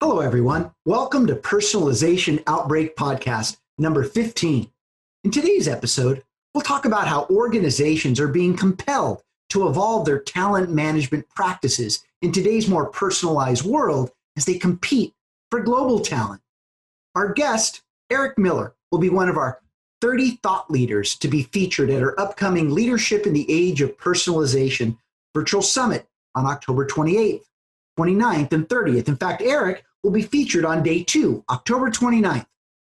Hello, everyone. Welcome to Personalization Outbreak Podcast number 15. In today's episode, we'll talk about how organizations are being compelled to evolve their talent management practices in today's more personalized world as they compete for global talent. Our guest, Eric Miller, will be one of our 30 thought leaders to be featured at our upcoming Leadership in the Age of Personalization virtual summit on October 28th, 29th, and 30th. In fact, Eric will be featured on day two, October 29th,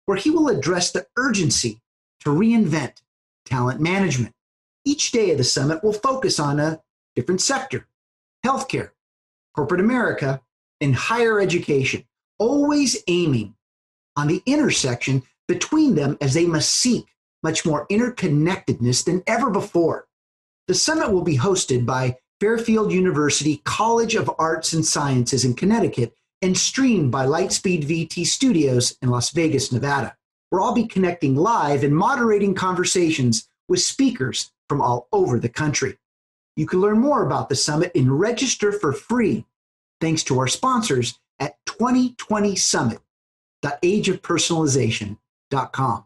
where he will address the urgency to reinvent talent management. Each day of the summit will focus on a different sector healthcare, corporate America, and higher education, always aiming on the intersection between them as they must seek much more interconnectedness than ever before. The summit will be hosted by Fairfield University College of Arts and Sciences in Connecticut and streamed by Lightspeed VT Studios in Las Vegas, Nevada, where I'll be connecting live and moderating conversations with speakers from all over the country. You can learn more about the summit and register for free thanks to our sponsors at 2020summit.ageofpersonalization.com.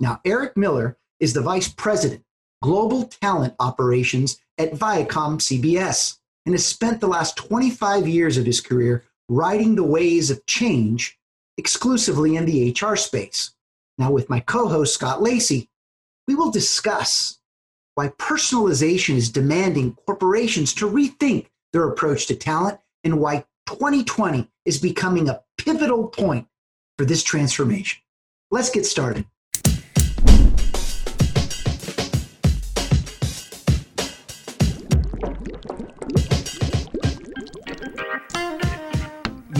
Now, Eric Miller is the Vice President, Global Talent Operations at Viacom CBS and has spent the last 25 years of his career riding the ways of change exclusively in the HR space. Now, with my co host, Scott Lacey, we will discuss why personalization is demanding corporations to rethink their approach to talent and why 2020 is becoming a pivotal point for this transformation. Let's get started.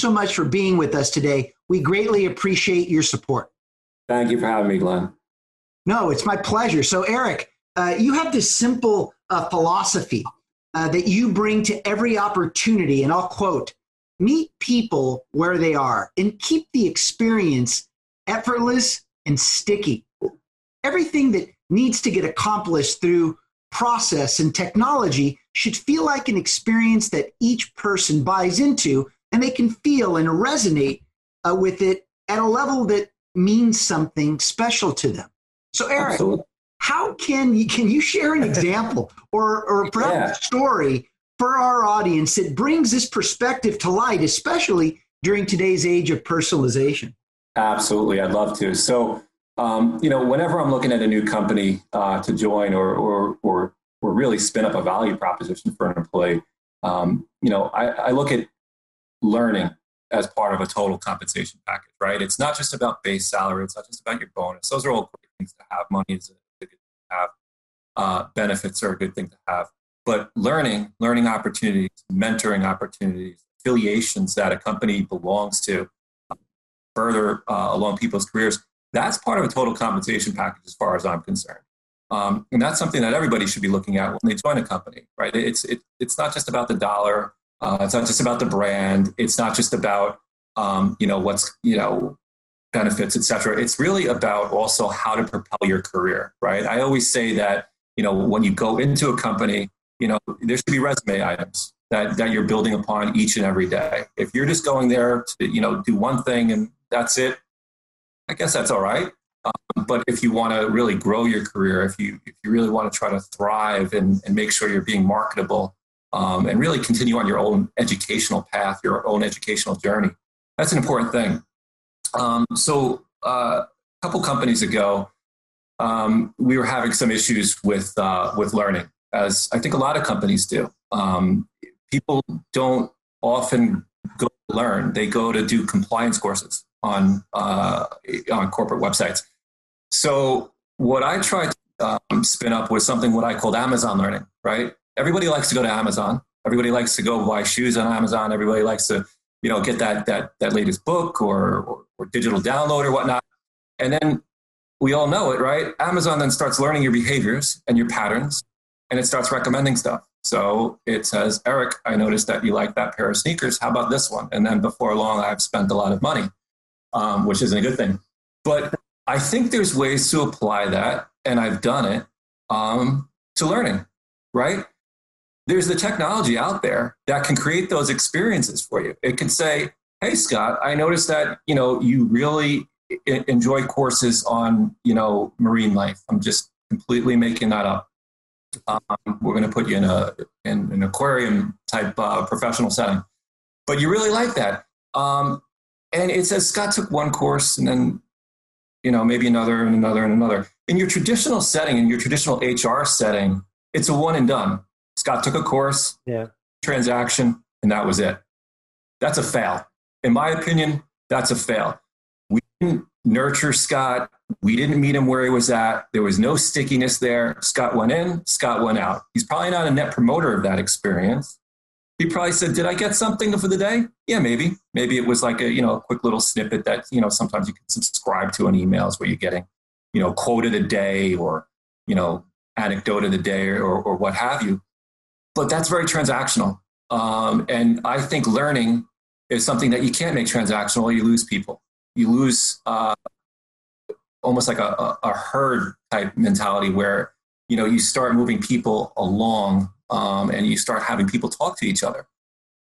So much for being with us today. We greatly appreciate your support. Thank you for having me, Glenn. No, it's my pleasure. So, Eric, uh, you have this simple uh, philosophy uh, that you bring to every opportunity, and I'll quote meet people where they are and keep the experience effortless and sticky. Everything that needs to get accomplished through process and technology should feel like an experience that each person buys into and they can feel and resonate uh, with it at a level that means something special to them. So, Eric, Absolutely. how can you can you share an example or or perhaps yeah. a story for our audience that brings this perspective to light, especially during today's age of personalization? Absolutely, I'd love to. So, um, you know, whenever I'm looking at a new company uh, to join or, or or or really spin up a value proposition for an employee, um, you know, I, I look at learning as part of a total compensation package, right? It's not just about base salary. It's not just about your bonus. Those are all great things to have. Money is a good thing to have. Uh, benefits are a good thing to have. But learning, learning opportunities, mentoring opportunities, affiliations that a company belongs to um, further uh, along people's careers, that's part of a total compensation package as far as I'm concerned. Um, and that's something that everybody should be looking at when they join a company, right? It's, it, it's not just about the dollar uh, it's not just about the brand. It's not just about um, you know what's you know benefits, etc. It's really about also how to propel your career, right? I always say that you know when you go into a company, you know there should be resume items that that you're building upon each and every day. If you're just going there to you know do one thing and that's it, I guess that's all right. Um, but if you want to really grow your career, if you if you really want to try to thrive and, and make sure you're being marketable, um, and really continue on your own educational path, your own educational journey. That's an important thing. Um, so, uh, a couple companies ago, um, we were having some issues with uh, with learning, as I think a lot of companies do. Um, people don't often go to learn; they go to do compliance courses on uh, on corporate websites. So, what I tried to um, spin up was something what I called Amazon learning, right? Everybody likes to go to Amazon. Everybody likes to go buy shoes on Amazon. Everybody likes to you know, get that that that latest book or, or, or digital download or whatnot. And then we all know it, right? Amazon then starts learning your behaviors and your patterns, and it starts recommending stuff. So it says, Eric, I noticed that you like that pair of sneakers. How about this one? And then before long, I've spent a lot of money, um, which isn't a good thing. But I think there's ways to apply that, and I've done it um, to learning, right? There's the technology out there that can create those experiences for you. It can say, "Hey, Scott, I noticed that you know you really enjoy courses on you know marine life. I'm just completely making that up. Um, we're going to put you in a in an aquarium type uh, professional setting, but you really like that. Um, and it says Scott took one course and then you know maybe another and another and another. In your traditional setting, in your traditional HR setting, it's a one and done. Scott took a course, yeah. transaction, and that was it. That's a fail. In my opinion, that's a fail We didn't nurture Scott. We didn't meet him where he was at. There was no stickiness there. Scott went in, Scott went out. He's probably not a net promoter of that experience. He probably said, "Did I get something for the day? Yeah, maybe. Maybe it was like a you know a quick little snippet that you know sometimes you can subscribe to on emails where you're getting you know quote of the day or you know anecdote of the day or, or what have you. But that's very transactional. Um, and I think learning is something that you can't make transactional. You lose people you lose uh, almost like a, a, herd type mentality where you know you start moving people along um, and you start having people talk to each other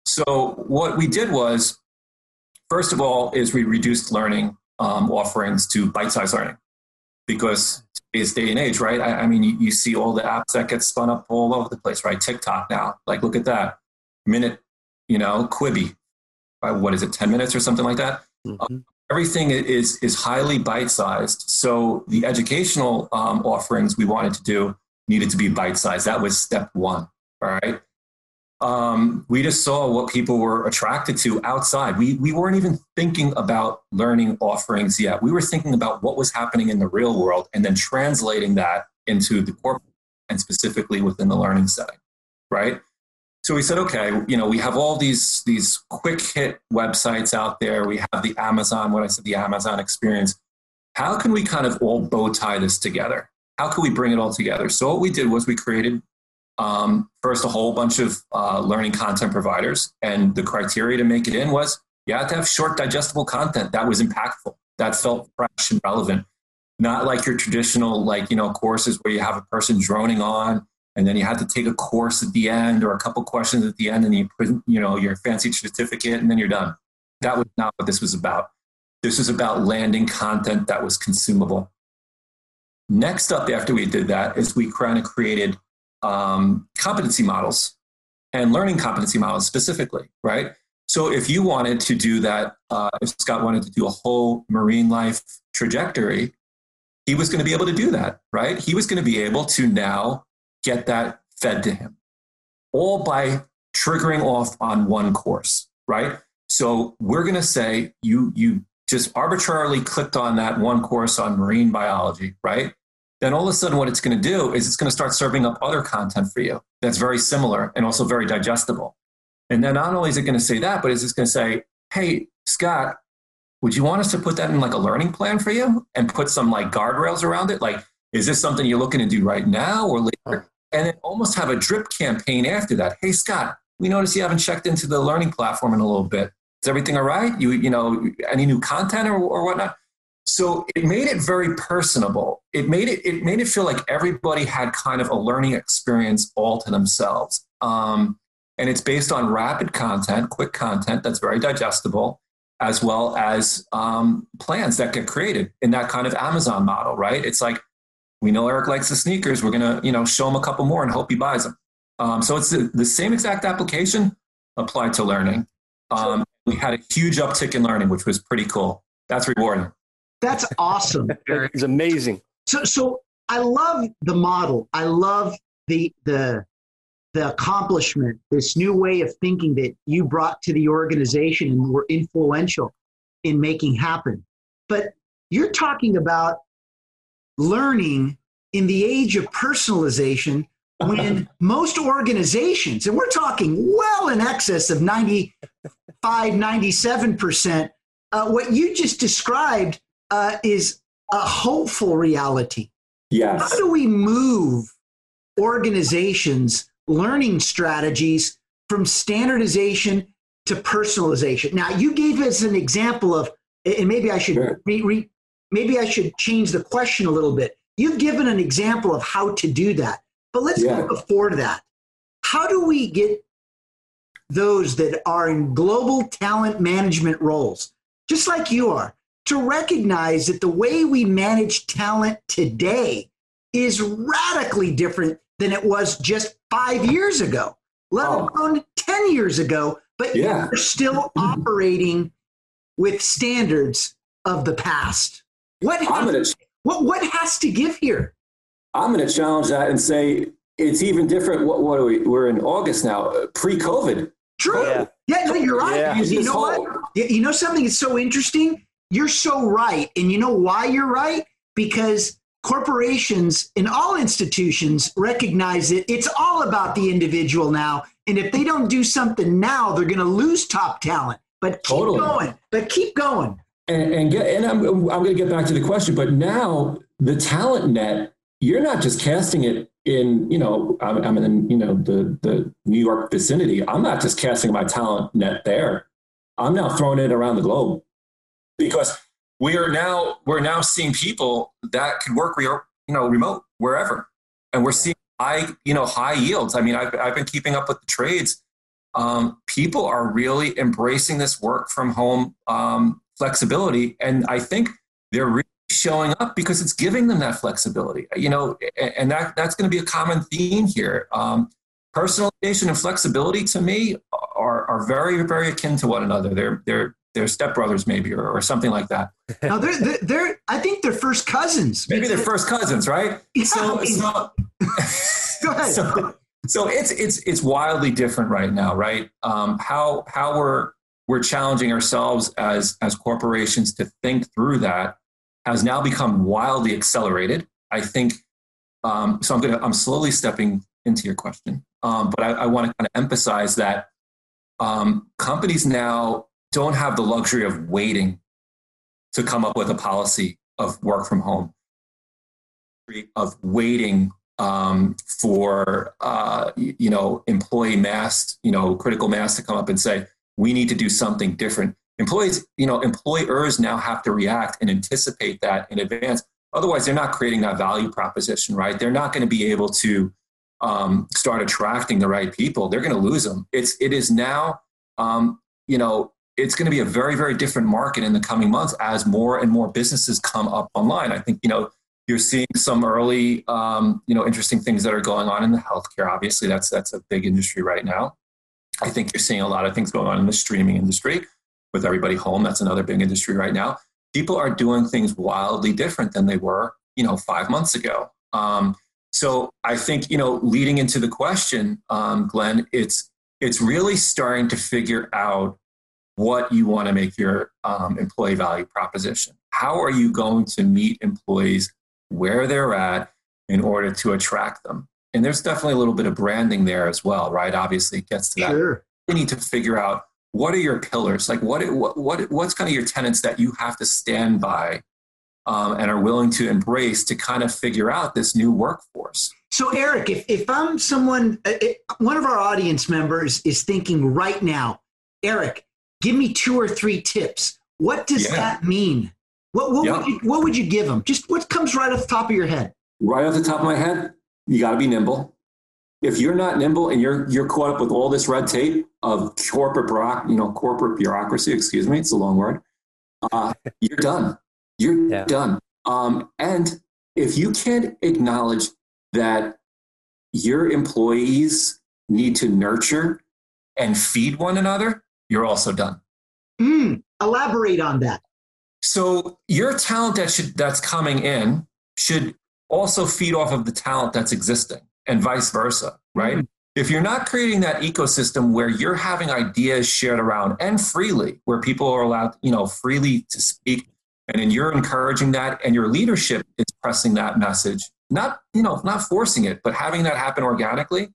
so what we did was first of all is we reduced learning um, offerings to bite-sized learning because today's day and age right i, I mean you, you, see all the apps that get spun up all over the place right tiktok now like look at that minute you know quibi uh, what is it 10 minutes or something like that mm-hmm everything is is highly bite sized. So the educational um, offerings we wanted to do needed to be bite sized. That was step one. All right. Um, we just saw what people were attracted to outside. We we weren't even thinking about learning offerings yet. We were thinking about what was happening in the real world and then translating that into the corporate and specifically within the learning setting. Right. So we said, okay, you know, we have all these these quick hit websites out there. We have the Amazon, what I said, the Amazon experience. How can we kind of all bow tie this together? How can we bring it all together? So what we did was we created um, first a whole bunch of uh, learning content providers, and the criteria to make it in was you had to have short, digestible content that was impactful, that felt fresh and relevant, not like your traditional like you know courses where you have a person droning on and then you had to take a course at the end or a couple questions at the end and you put you know your fancy certificate and then you're done. That was not what this was about. This was about landing content that was consumable. Next up after we did that is we kind of created um, competency models and learning competency models specifically right so if you wanted to do that uh, if scott wanted to do a whole marine life trajectory he was going to be able to do that right he was going to be able to now get that fed to him, all by triggering off on one course, right? So we're going to say you you just arbitrarily clicked on that one course on marine biology, right? Then all of a sudden, what it's going to do is it's going to start serving up other content for you that's very similar and also very digestible. And then not only is it going to say that, but it's just going to say, "Hey, Scott, would you want us to put that in like a learning plan for you and put some like guardrails around it? Like, is this something you're looking to do right now or later? and then almost have a drip campaign after that. Hey, Scott, we notice you haven't checked into the learning platform in a little bit. Is everything all right? You, you know, any new content or, or whatnot? So it made it very personable. It made it, it made it feel like everybody had kind of a learning experience all to themselves. Um, and it's based on rapid content, quick content that's very digestible, as well as um, plans that get created in that kind of Amazon model, right? It's like we know Eric likes the sneakers. We're gonna, you know, show him a couple more and hope he buys them. Um, so it's the, the, same exact application applied to learning. Um, we had a huge uptick in learning, which was pretty cool. That's rewarding. That's awesome. it's amazing. So, so I love the model. I love the the the accomplishment. This new way of thinking that you brought to the organization and were influential in making happen. But you're talking about learning in the age of personalization when most organizations, and we're talking well in excess of 95, 97%, uh, what you just described uh, is a hopeful reality. Yes. How do we move organizations' learning strategies from standardization to personalization? Now, you gave us an example of, and maybe I should Sure. re, re, maybe I should change the question a little bit. You've given an example of how to do that, but let's Yeah. go before that. How do we get those that are in global talent management roles, just like you are, to recognize that the way we manage talent today is radically different than it was just five years ago, let Oh. alone 10 years ago, but Yeah. you're still operating with standards of the past. What I'm has, going to what, what has to give here? I'm going to challenge that and say it's even different. What, what are we? We're in August now, uh, pre-COVID. True. Yeah. Yeah, no, you're right. Yeah. You This know what? whole- You- You know something that's so interesting? You're so right. And you know why you're right? Because corporations and all institutions recognize that it's all about the individual now. And if they don't do something now, they're going to lose top talent. But keep Totally. going. But keep going. And, and get and I'm I'm going to get back to the question, but now the talent net, you're not just casting it in. You know, I'm, I'm in you know the the New York vicinity. I'm not just casting my talent net there. I'm now throwing it around the globe because we are now we're now seeing people that can work re- you know remote wherever, and we're seeing high you know high yields. I mean, I've I've been keeping up with the trades. Um, people are really embracing this work from home um, flexibility, and I think they're really showing up because it's giving them that flexibility. You know, and that that's going to be a common theme here. Um, personalization and flexibility to me are, are very very akin to one another. They're they're they're stepbrothers maybe or, or something like that. Now, they're, they're, they're, I think they're first cousins. Maybe they're first cousins, right? Yeah, So, I mean- so, so, so it's it's it's wildly different right now, right? Um, how how we're we're challenging ourselves as as corporations to think through that has now become wildly accelerated. I think. Um, so I'm gonna I'm slowly stepping into your question, um, but I, I want to kind of emphasize that um, companies now don't have the luxury of waiting to come up with a policy of work from home, of waiting um, for uh, you know employee mass, you know critical mass to come up and say we need to do something different. Employees, you know, employers now have to react and anticipate that in advance. Otherwise, they're not creating that value proposition, right? They're not going to be able to um, start attracting the right people. They're going to lose them. It's it is now, um, you know, it's going to be a very very different market in the coming months as more and more businesses come up online. I think you know you're seeing some early, um, you know, interesting things that are going on in the healthcare. Obviously, that's that's a big industry right now. I think you're seeing a lot of things going on in the streaming industry with everybody home. That's another big industry right now. People are doing things wildly different than they were, you know, five months ago. Um, so I think you know, leading into the question, um, Glenn, it's it's really starting to figure out what you want to make your um, employee value proposition. How are you going to meet employees where they're at in order to attract them? And there's definitely a little bit of branding there as well, right? Obviously, it gets to that. Sure. We need to figure out what are your pillars, like what what, what what's kind of your tenets that you have to stand by um, and are willing to embrace to kind of figure out this new workforce. So, Eric, if, if I'm someone, uh, uh, one of our audience members is thinking right now, Eric, give me two or three tips. What does Yeah. that mean? What, what, Yeah. would you, what would you give them? Just what comes right off the top of your head? right off the top of my head, you got to be nimble. If you're not nimble and you're you're caught up with all this red tape of corporate bureauc- you know corporate bureaucracy, excuse me, it's a long word. Uh, you're done. You're Yeah. done. Um, and if you can't acknowledge that your employees need to nurture and feed one another, you're also done. Mm, elaborate on that. So your talent that should that's coming in should also feed off of the talent that's existing and vice versa, right? If you're not creating that ecosystem where you're having ideas shared around and freely, where people are allowed, you know, freely to speak, and then you're encouraging that and your leadership is pressing that message, not you know not forcing it, but having that happen organically,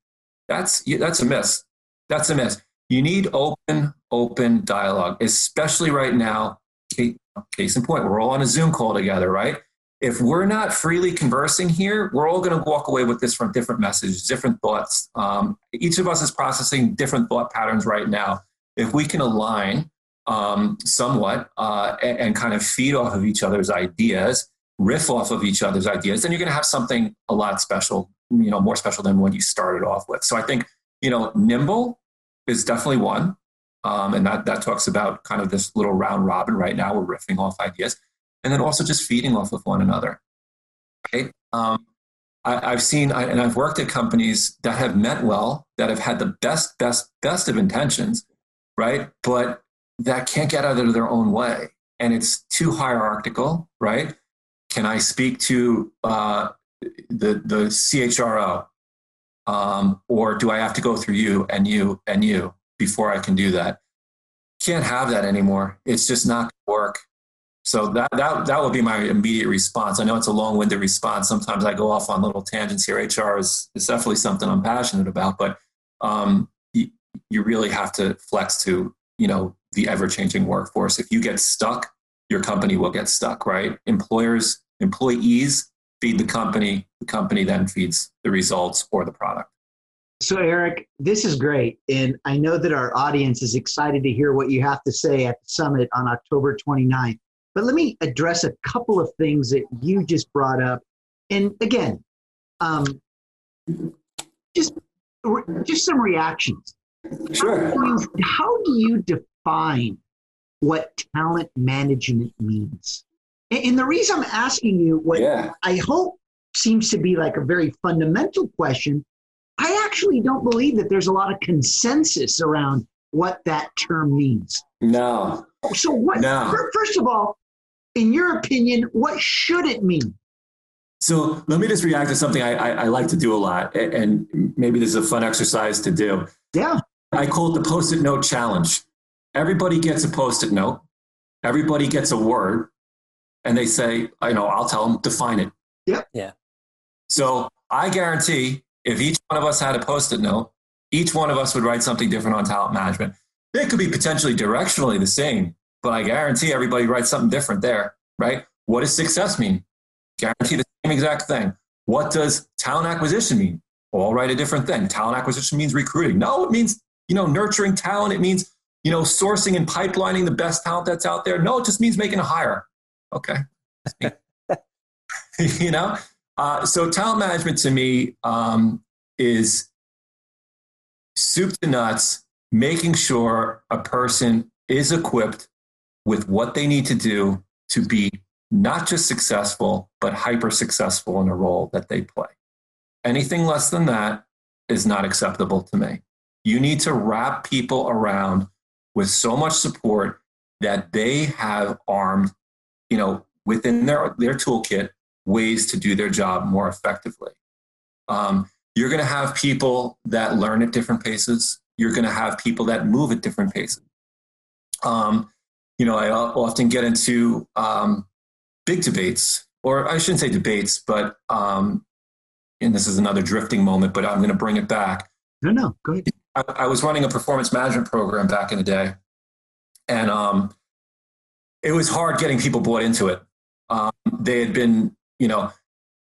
that's that's a miss. That's a miss. You need open, open dialogue, especially right now. Case in point, we're all on a Zoom call together, right? If we're not freely conversing here, we're all going to walk away with this from different messages, different thoughts. Um, each of us is processing different thought patterns right now. If we can align um, somewhat uh, and, and kind of feed off of each other's ideas, riff off of each other's ideas, then you're going to have something a lot special, you know, more special than what you started off with. So I think, you know, nimble is definitely one. Um, and that, that talks about kind of this little round robin right now. We're riffing off ideas and then also just feeding off of one another. Right? Um, I, have seen, I, and I've worked at companies that have meant well, that have had the best, best, best of intentions, right? But that can't get out of their own way. And it's too hierarchical, right? Can I speak to uh, the, the CHRO? Um, or do I have to go through you and you and you before I can do that? Can't have that anymore. It's just not work. So that, that, that would be my immediate response. I know it's a long winded response. Sometimes I go off on little tangents here. HR is, is definitely something I'm passionate about, but um, you, you really have to flex to, you know, the ever changing workforce. If you get stuck, your company will get stuck, right? Employers, employees feed the company, the company then feeds the results or the product. So, Eric, this is great. And I know that our audience is excited to hear what you have to say at the summit on October 29th. But let me address a couple of things that you just brought up. And again, um, just, just some reactions. Sure. How do, you, how do you define what talent management means? And the reason I'm asking you what yeah. I hope seems to be like a very fundamental question, I actually don't believe that there's a lot of consensus around what that term means. No. So what no. first of all, in your opinion, what should it mean? So let me just react to something I, I, I like to do a lot, and maybe this is a fun exercise to do. Yeah. I call it the post it note challenge. Everybody gets a post it note, everybody gets a word, and they say, I know, I'll tell them, define it. Yep. Yeah. So I guarantee if each one of us had a post it note, each one of us would write something different on talent management. It could be potentially directionally the same, but I guarantee everybody writes something different there, right? What does success mean? Guarantee the same exact thing. What does talent acquisition mean? All write a different thing. Talent acquisition means recruiting. No, it means, you know, nurturing talent. It means, you know, sourcing and pipelining the best talent that's out there. No, it just means making a hire. Okay. you know? Uh, so talent management to me um, is soup to nuts, making sure a person is equipped with what they need to do to be not just successful, but hyper successful in a role that they play. Anything less than that is not acceptable to me. You need to wrap people around with so much support that they have armed, you know, within their, their toolkit ways to do their job more effectively. Um, you're going to have people that learn at different paces. You're going to have people that move at different paces. Um, you know, I often get into um, big debates, or I shouldn't say debates, but um, and this is another drifting moment, but I'm going to bring it back. No, no, go ahead. I, I was running a performance management program back in the day, and um, it was hard getting people bought into it. Um, they had been, you know,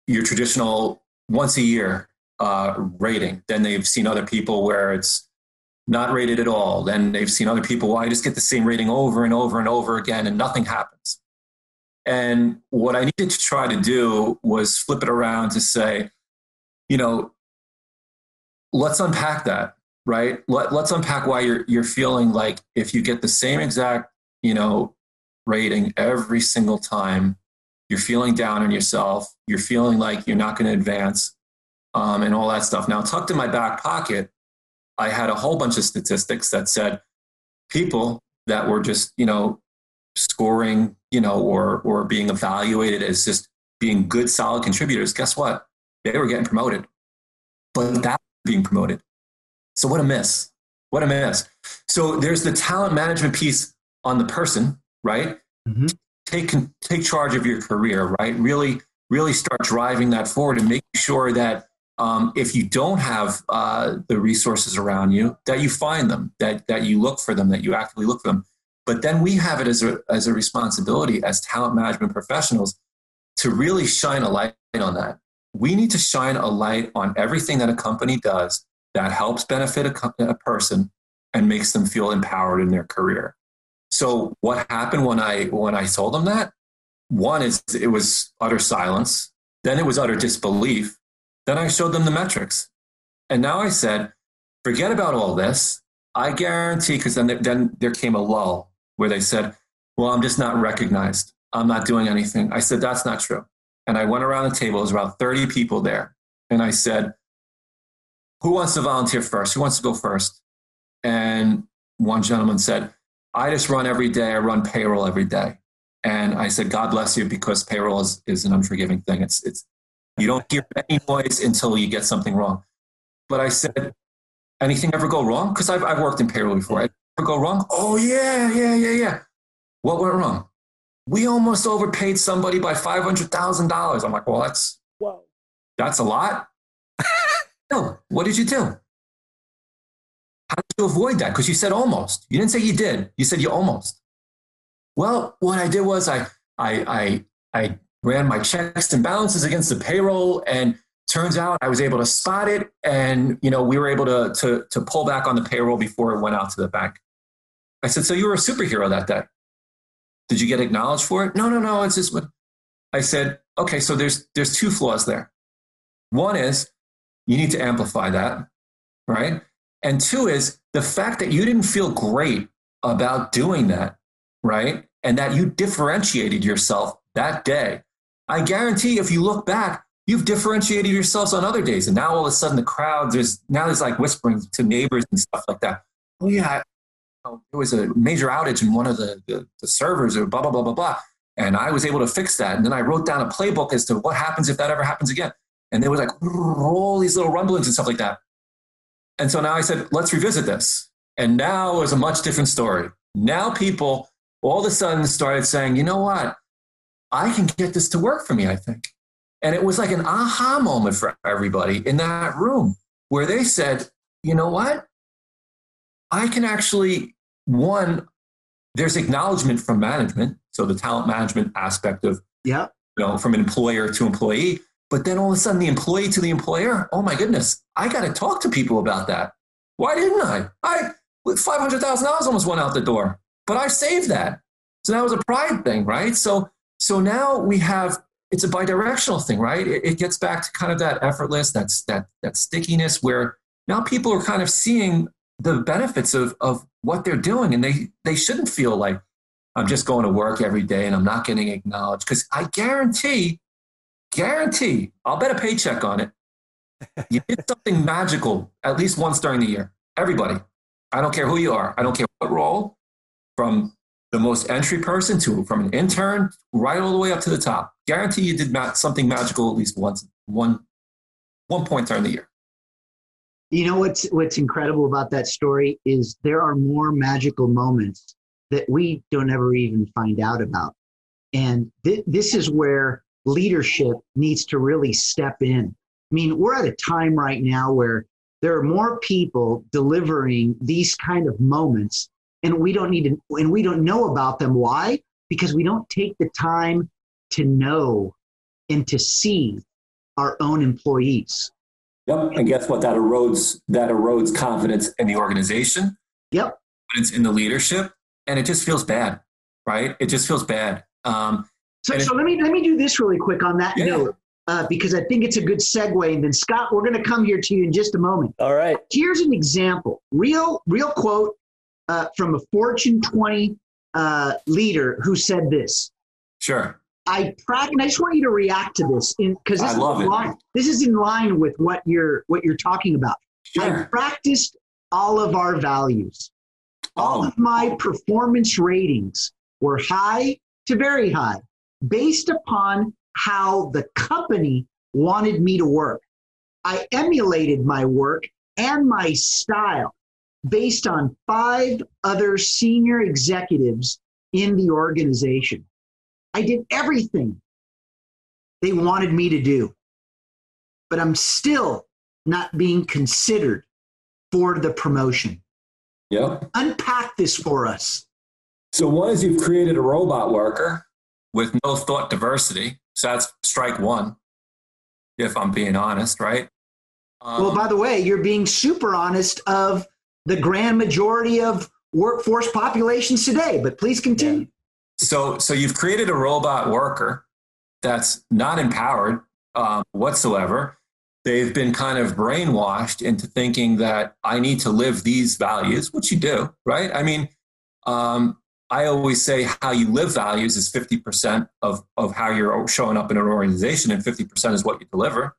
your traditional once a year uh, rating. Then they've seen other people where it's not rated at all. Then they've seen other people, well, I just get the same rating over and over and over again, and nothing happens. And what I needed to try to do was flip it around to say, you know, let's unpack that, right? Let, let's unpack why you're, you're feeling like if you get the same exact, you know, rating every single time, you're feeling down on yourself, you're feeling like you're not going to advance, um, and all that stuff. Now, tucked in my back pocket I had a whole bunch of statistics that said people that were just, you know, scoring, you know, or, or being evaluated as just being good, solid contributors, guess what? They were getting promoted, but that being promoted. So what a miss. What a miss. So there's the talent management piece on the person, right? Mm-hmm. Take, take charge of your career, right? Really really start driving that forward and making sure that um, if you don't have uh, the resources around you, that you find them, that, that you look for them, that you actively look for them. But then we have it as a, as a responsibility as talent management professionals to really shine a light on that. We need to shine a light on everything that a company does that helps benefit a, a person and makes them feel empowered in their career. So what happened when I when I told them that? One is it was utter silence. Then it was utter disbelief. Then I showed them the metrics. And now I said, forget about all this. I guarantee, because then, then there came a lull where they said, well, I'm just not recognized. I'm not doing anything. I said, that's not true. And I went around the table, there was about 30 people there. And I said, who wants to volunteer first? Who wants to go first? And one gentleman said, I just run every day. I run payroll every day. And I said, God bless you, because payroll is, is an unforgiving thing. It's, it's, you don't hear any noise until you get something wrong. But I said, anything ever go wrong? Because I've, I've worked in payroll before. Ever go wrong? Oh, yeah, yeah, yeah, yeah. What went wrong? We almost overpaid somebody by $500,000. I'm like, well, that's, Whoa. that's a lot. no, what did you do? How did you avoid that? Because you said almost. You didn't say you did. You said you almost. Well, what I did was I, I, I, I ran my checks and balances against the payroll and turns out I was able to spot it. And, you know, we were able to, to, to pull back on the payroll before it went out to the bank. I said, so you were a superhero that day. Did you get acknowledged for it? No, no, no. It's just I said. Okay. So there's, there's two flaws there. One is you need to amplify that, right? And two is the fact that you didn't feel great about doing that, right? And that you differentiated yourself that day. I guarantee if you look back, you've differentiated yourselves on other days. And now all of a sudden the crowd, there's now there's like whispering to neighbors and stuff like that. Oh yeah, there was a major outage in one of the, the, the servers or blah, blah, blah, blah, blah. And I was able to fix that. And then I wrote down a playbook as to what happens if that ever happens again. And there was like all these little rumblings and stuff like that. And so now I said, let's revisit this. And now it was a much different story. Now people all of a sudden started saying, you know what? I can get this to work for me, I think. And it was like an aha moment for everybody in that room where they said, you know what? I can actually, one, there's acknowledgement from management. So the talent management aspect of, yeah. you know, from an employer to employee. But then all of a sudden, the employee to the employer, oh my goodness, I got to talk to people about that. Why didn't I? I with five hundred thousand dollars almost went out the door, but I saved that. So that was a pride thing, right? So so now we have it's a bidirectional thing, right? It, it gets back to kind of that effortless, that's that that stickiness where now people are kind of seeing the benefits of of what they're doing, and they they shouldn't feel like I'm just going to work every day and I'm not getting acknowledged because I guarantee Guarantee, I'll bet a paycheck on it. You did something magical at least once during the year. Everybody. I don't care who you are. I don't care what role, from the most entry person to from an intern right all the way up to the top. Guarantee you did ma- something magical at least once, one, one point during the year. You know what's what's incredible about that story is there are more magical moments that we don't ever even find out about, and th- this is where leadership needs to really step in. I mean, we're at a time right now where there are more people delivering these kind of moments and we don't need to and we don't know about them. Why? Because we don't take the time to know and to see our own employees. Yep and guess what? That erodes that erodes confidence in the organization. Yep. Confidence in the leadership and it just feels bad right? It just feels bad. Um, so, so let me let me do this really quick on that yeah. note. Uh, because I think it's a good segue. And then Scott, we're going to come here to you in just a moment. All right. Here's an example, real real quote uh, from a Fortune 20 uh, leader who said this. Sure. I practice. I just want you to react to this because this, I is line, this is in line with what you're what you're talking about. Sure. I practiced all of our values. All oh. of my performance ratings were high to very high based upon how the company wanted me to work. I emulated my work and my style based on five other senior executives in the organization. I did everything they wanted me to do. But I'm still not being considered for the promotion. Yep. Unpack this for us. So, one is you've created a robot worker with no thought diversity. So, that's strike one, if I'm being honest, right? Um, well, by the way, you're being super honest of the grand majority of workforce populations today, but please continue. So, so you've created a robot worker that's not empowered um, whatsoever. They've been kind of brainwashed into thinking that I need to live these values, which you do, right? I mean, um, I always say how you live values is 50% of, of how you're showing up in an organization, and 50% is what you deliver.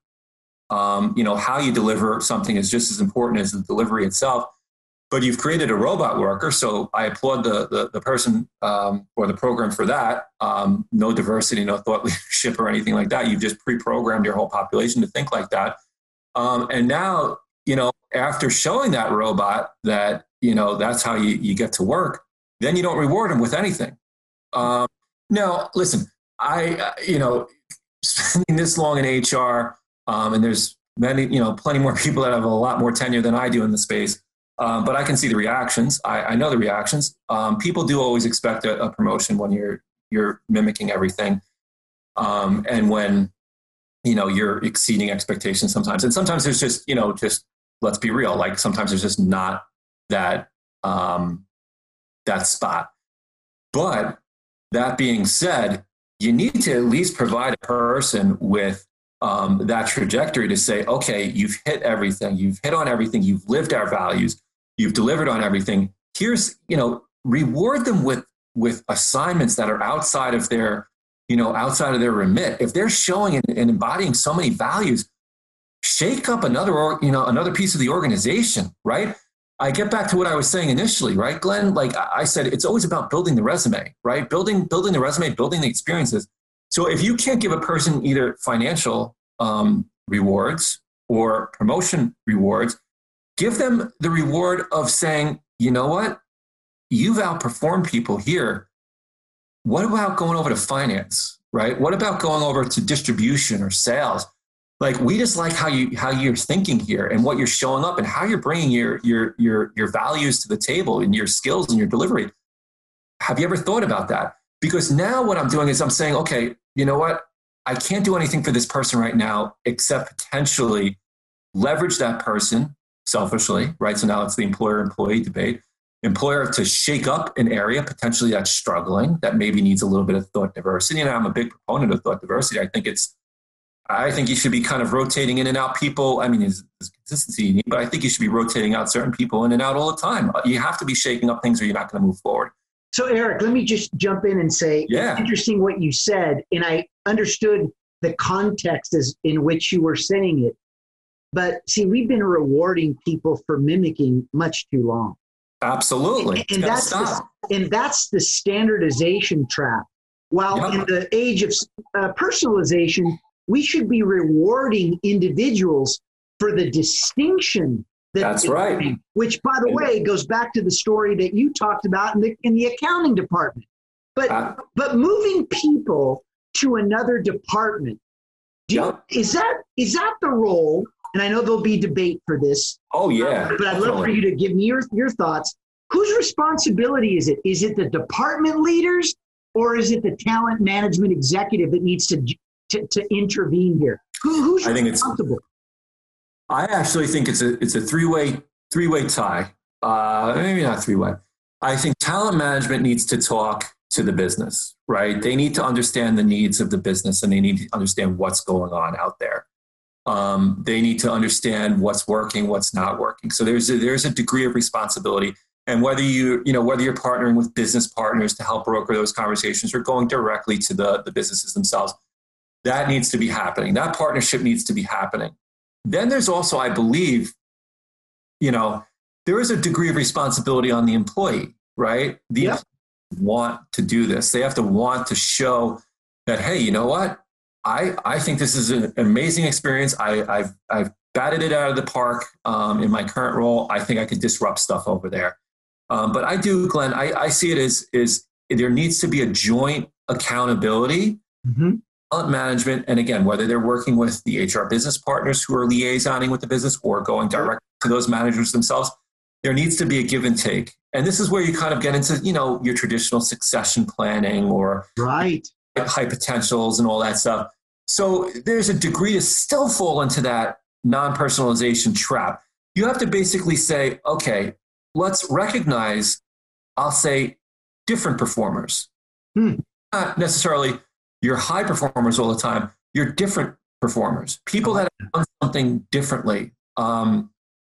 Um, you know, how you deliver something is just as important as the delivery itself but you've created a robot worker. So I applaud the, the, the person um, or the program for that. Um, no diversity, no thought leadership or anything like that. You've just pre-programmed your whole population to think like that. Um, and now, you know, after showing that robot that, you know, that's how you, you get to work, then you don't reward them with anything. Um, now, listen, I, uh, you know, spending this long in HR, um, and there's many, you know, plenty more people that have a lot more tenure than I do in the space. Um, but I can see the reactions. I, I know the reactions. Um, people do always expect a, a, promotion when you're you're mimicking everything, um, and when you know you're exceeding expectations sometimes. And sometimes there's just you know just let's be real. Like sometimes there's just not that um, that spot. But that being said, you need to at least provide a person with um, that trajectory to say, okay, you've hit everything, you've hit on everything, you've lived our values, you've delivered on everything. Here's, you know, reward them with with assignments that are outside of their, you know, outside of their remit. If they're showing and, and embodying so many values, shake up another, or, you know, another piece of the organization, right? I get back to what I was saying initially, right, Glenn? Like I said, it's always about building the resume, right? Building, building the resume, building the experiences. So if you can't give a person either financial um, rewards or promotion rewards, give them the reward of saying, you know what, you've outperformed people here. What about going over to finance, right? What about going over to distribution or sales? Like we just like how you how you're thinking here and what you're showing up and how you're bringing your your your your values to the table and your skills and your delivery. Have you ever thought about that? Because now what I'm doing is I'm saying, okay, you know what? I can't do anything for this person right now except potentially leverage that person selfishly, right? So now it's the employer employee debate. Employer to shake up an area potentially that's struggling, that maybe needs a little bit of thought diversity. And I'm a big proponent of thought diversity. I think it's, I think you should be kind of rotating in and out people. I mean, there's, there's consistency you need, but I think you should be rotating out certain people in and out all the time. You have to be shaking up things or you're not going to move forward. So, Eric, let me just jump in and say, yeah. interesting what you said, and I understood the context as in which you were saying it. But see, we've been rewarding people for mimicking much too long. Absolutely, and, and that's the, and that's the standardization trap. While yep. in the age of uh, personalization, we should be rewarding individuals for the distinction that That's right. which, by the way, goes back to the story that you talked about in the, in the accounting department. But uh, but moving people to another department, you, is that is that the role? And I know there'll be debate for this. Oh yeah. but I'd love for you to give me your, your thoughts. Whose responsibility is it? Is it the department leaders or is it the talent management executive that needs to to, to intervene here? Who, who's I think responsible? It's, I actually think it's a it's a three way three way tie. Uh, maybe not three way. I think talent management needs to talk to the business, right? They need to understand the needs of the business and they need to understand what's going on out there. Um, they need to understand what's working, what's not working. So there's a, there's a degree of responsibility. And whether you you know whether you're partnering with business partners to help broker those conversations or going directly to the, the businesses themselves, that needs to be happening. That partnership needs to be happening. Then there's also, I believe, you know, there is a degree of responsibility on the employee, right? The yeah. want to do this. They have to want to show that, hey, you know what? I, I think this is an amazing experience. I, I've, I've batted it out of the park um, in my current role. I think I could disrupt stuff over there. Um, but I do, Glenn, I, I see it as, is there needs to be a joint accountability mm-hmm. Management, and again, whether they're working with the HR business partners who are liaisoning with the business or going direct to those managers themselves, there needs to be a give and take. And this is where you kind of get into, you know, your traditional succession planning or right high potentials and all that stuff. So there's a degree to still fall into that non-personalization trap. You have to basically say, okay, let's recognize, I'll say, different performers. Hmm. Not necessarily your high performers all the time, you're different performers, people that have done something differently um,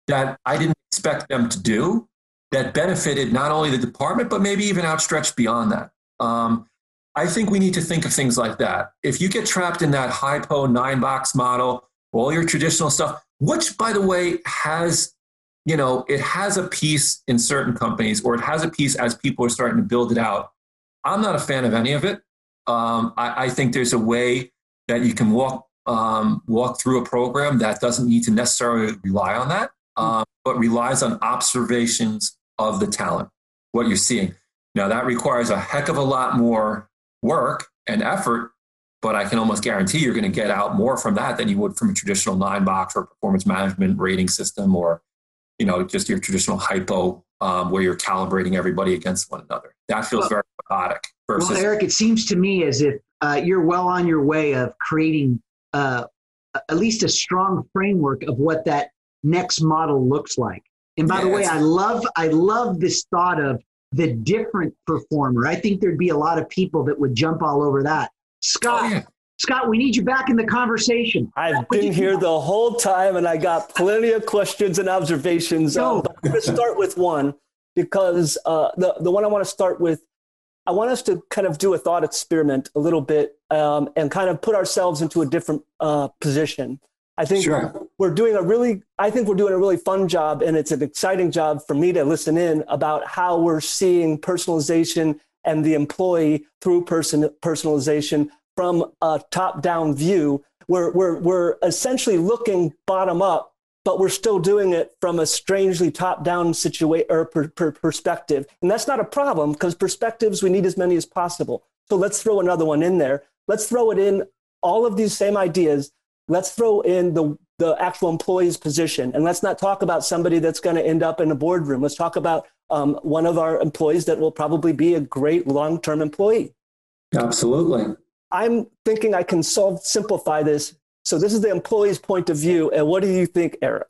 that I didn't expect them to do that benefited not only the department, but maybe even outstretched beyond that. Um, I think we need to think of things like that. If you get trapped in that hypo nine box model, all your traditional stuff, which by the way has, you know, it has a piece in certain companies or it has a piece as people are starting to build it out. I'm not a fan of any of it. Um, I, I, think there's a way that you can walk um, walk through a program that doesn't need to necessarily rely on that, um, but relies on observations of the talent, what you're seeing. Now that requires a heck of a lot more work and effort, but I can almost guarantee you're going to get out more from that than you would from a traditional nine box or performance management rating system or you know just your traditional hypo um, where you're calibrating everybody against one another. That feels very robotic. Versus- well, Eric, it seems to me as if uh, you're well on your way of creating uh, at least a strong framework of what that next model looks like. And by yeah, the way, I love I love this thought of the different performer. I think there'd be a lot of people that would jump all over that. Scott, oh, yeah. Scott, we need you back in the conversation. I've been here the whole time and I got plenty of questions and observations. No. Uh, I'm going to start with one because uh, the, the one I want to start with, I want us to kind of do a thought experiment a little bit um, and kind of put ourselves into a different uh, position. I think sure. we're doing a really, I think we're doing a really fun job and it's an exciting job for me to listen in about how we're seeing personalization and the employee through person, personalization from a top down view. We're, we're, we're essentially looking bottom up, but we're still doing it from a strangely top down situation or per, per perspective. And that's not a problem because perspectives, we need as many as possible. So let's throw another one in there. Let's throw it in all of these same ideas. Let's throw in the, the actual employee's position. And let's not talk about somebody that's going to end up in a boardroom. Let's talk about um, one of our employees that will probably be a great long term employee. Absolutely. I'm thinking I can solve, simplify this. So this is the employee's point of view. And what do you think, Eric?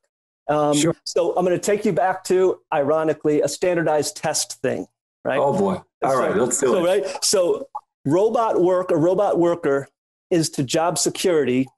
Um, sure. So I'm going to take you back to, ironically, a standardized test thing, right? Oh boy! All so, right, let's do so, it. Right. So robot work, a robot worker, is to job security,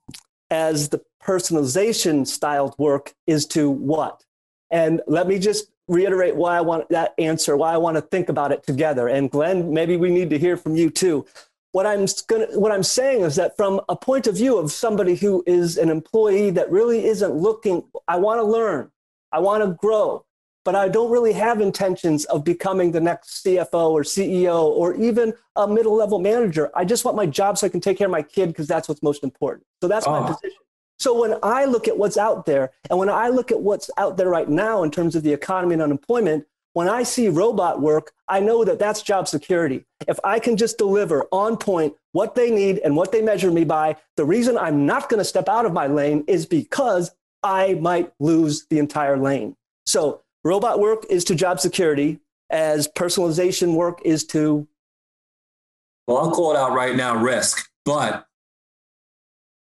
as the personalization styled work is to what? And let me just reiterate why I want that answer, why I want to think about it together. And Glenn, maybe we need to hear from you too what I'm gonna, what I'm saying is that from a point of view of somebody who is an employee that really isn't looking, I want to learn, I want to grow, but I don't really have intentions of becoming the next CFO or CEO or even a middle level manager. I just want my job so I can take care of my kid because that's what's most important. So that's oh. my ah. position. So when I look at what's out there and when I look at what's out there right now in terms of the economy and unemployment, when I see robot work, I know that that's job security. If I can just deliver on point what they need and what they measure me by, the reason I'm not going to step out of my lane is because I might lose the entire lane. So, robot work is to job security, as personalization work is to. Well, I'll call it out right now risk, but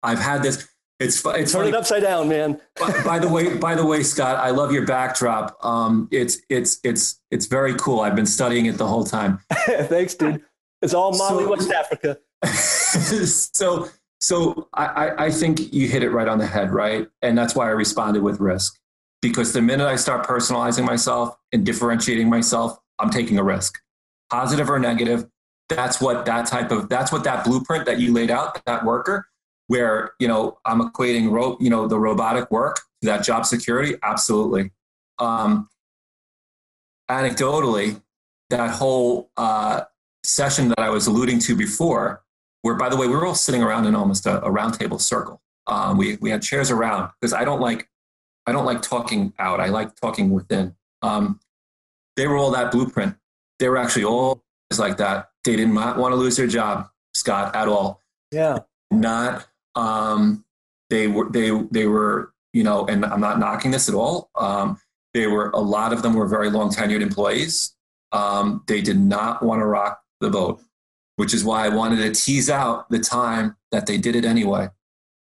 I've had this. It's it's turn funny. it upside down, man. by, by, the way, by the way, Scott, I love your backdrop. Um, it's it's it's it's very cool. I've been studying it the whole time. Thanks, dude. It's all Mali, so, West Africa. so so I, I think you hit it right on the head, right? And that's why I responded with risk. Because the minute I start personalizing myself and differentiating myself, I'm taking a risk. Positive or negative, that's what that type of that's what that blueprint that you laid out, that worker, where you know I'm equating ro- you know the robotic work to that job security. Absolutely. Um, anecdotally, that whole uh, session that I was alluding to before, where by the way we were all sitting around in almost a, a roundtable circle. Um, we we had chairs around because I don't like I don't like talking out. I like talking within. Um, they were all that blueprint. They were actually all like that. They did not want to lose their job, Scott, at all. Yeah not. Um, they were they they were you know, and I'm not knocking this at all. Um, they were a lot of them were very long tenured employees. Um, they did not want to rock the boat, which is why I wanted to tease out the time that they did it anyway.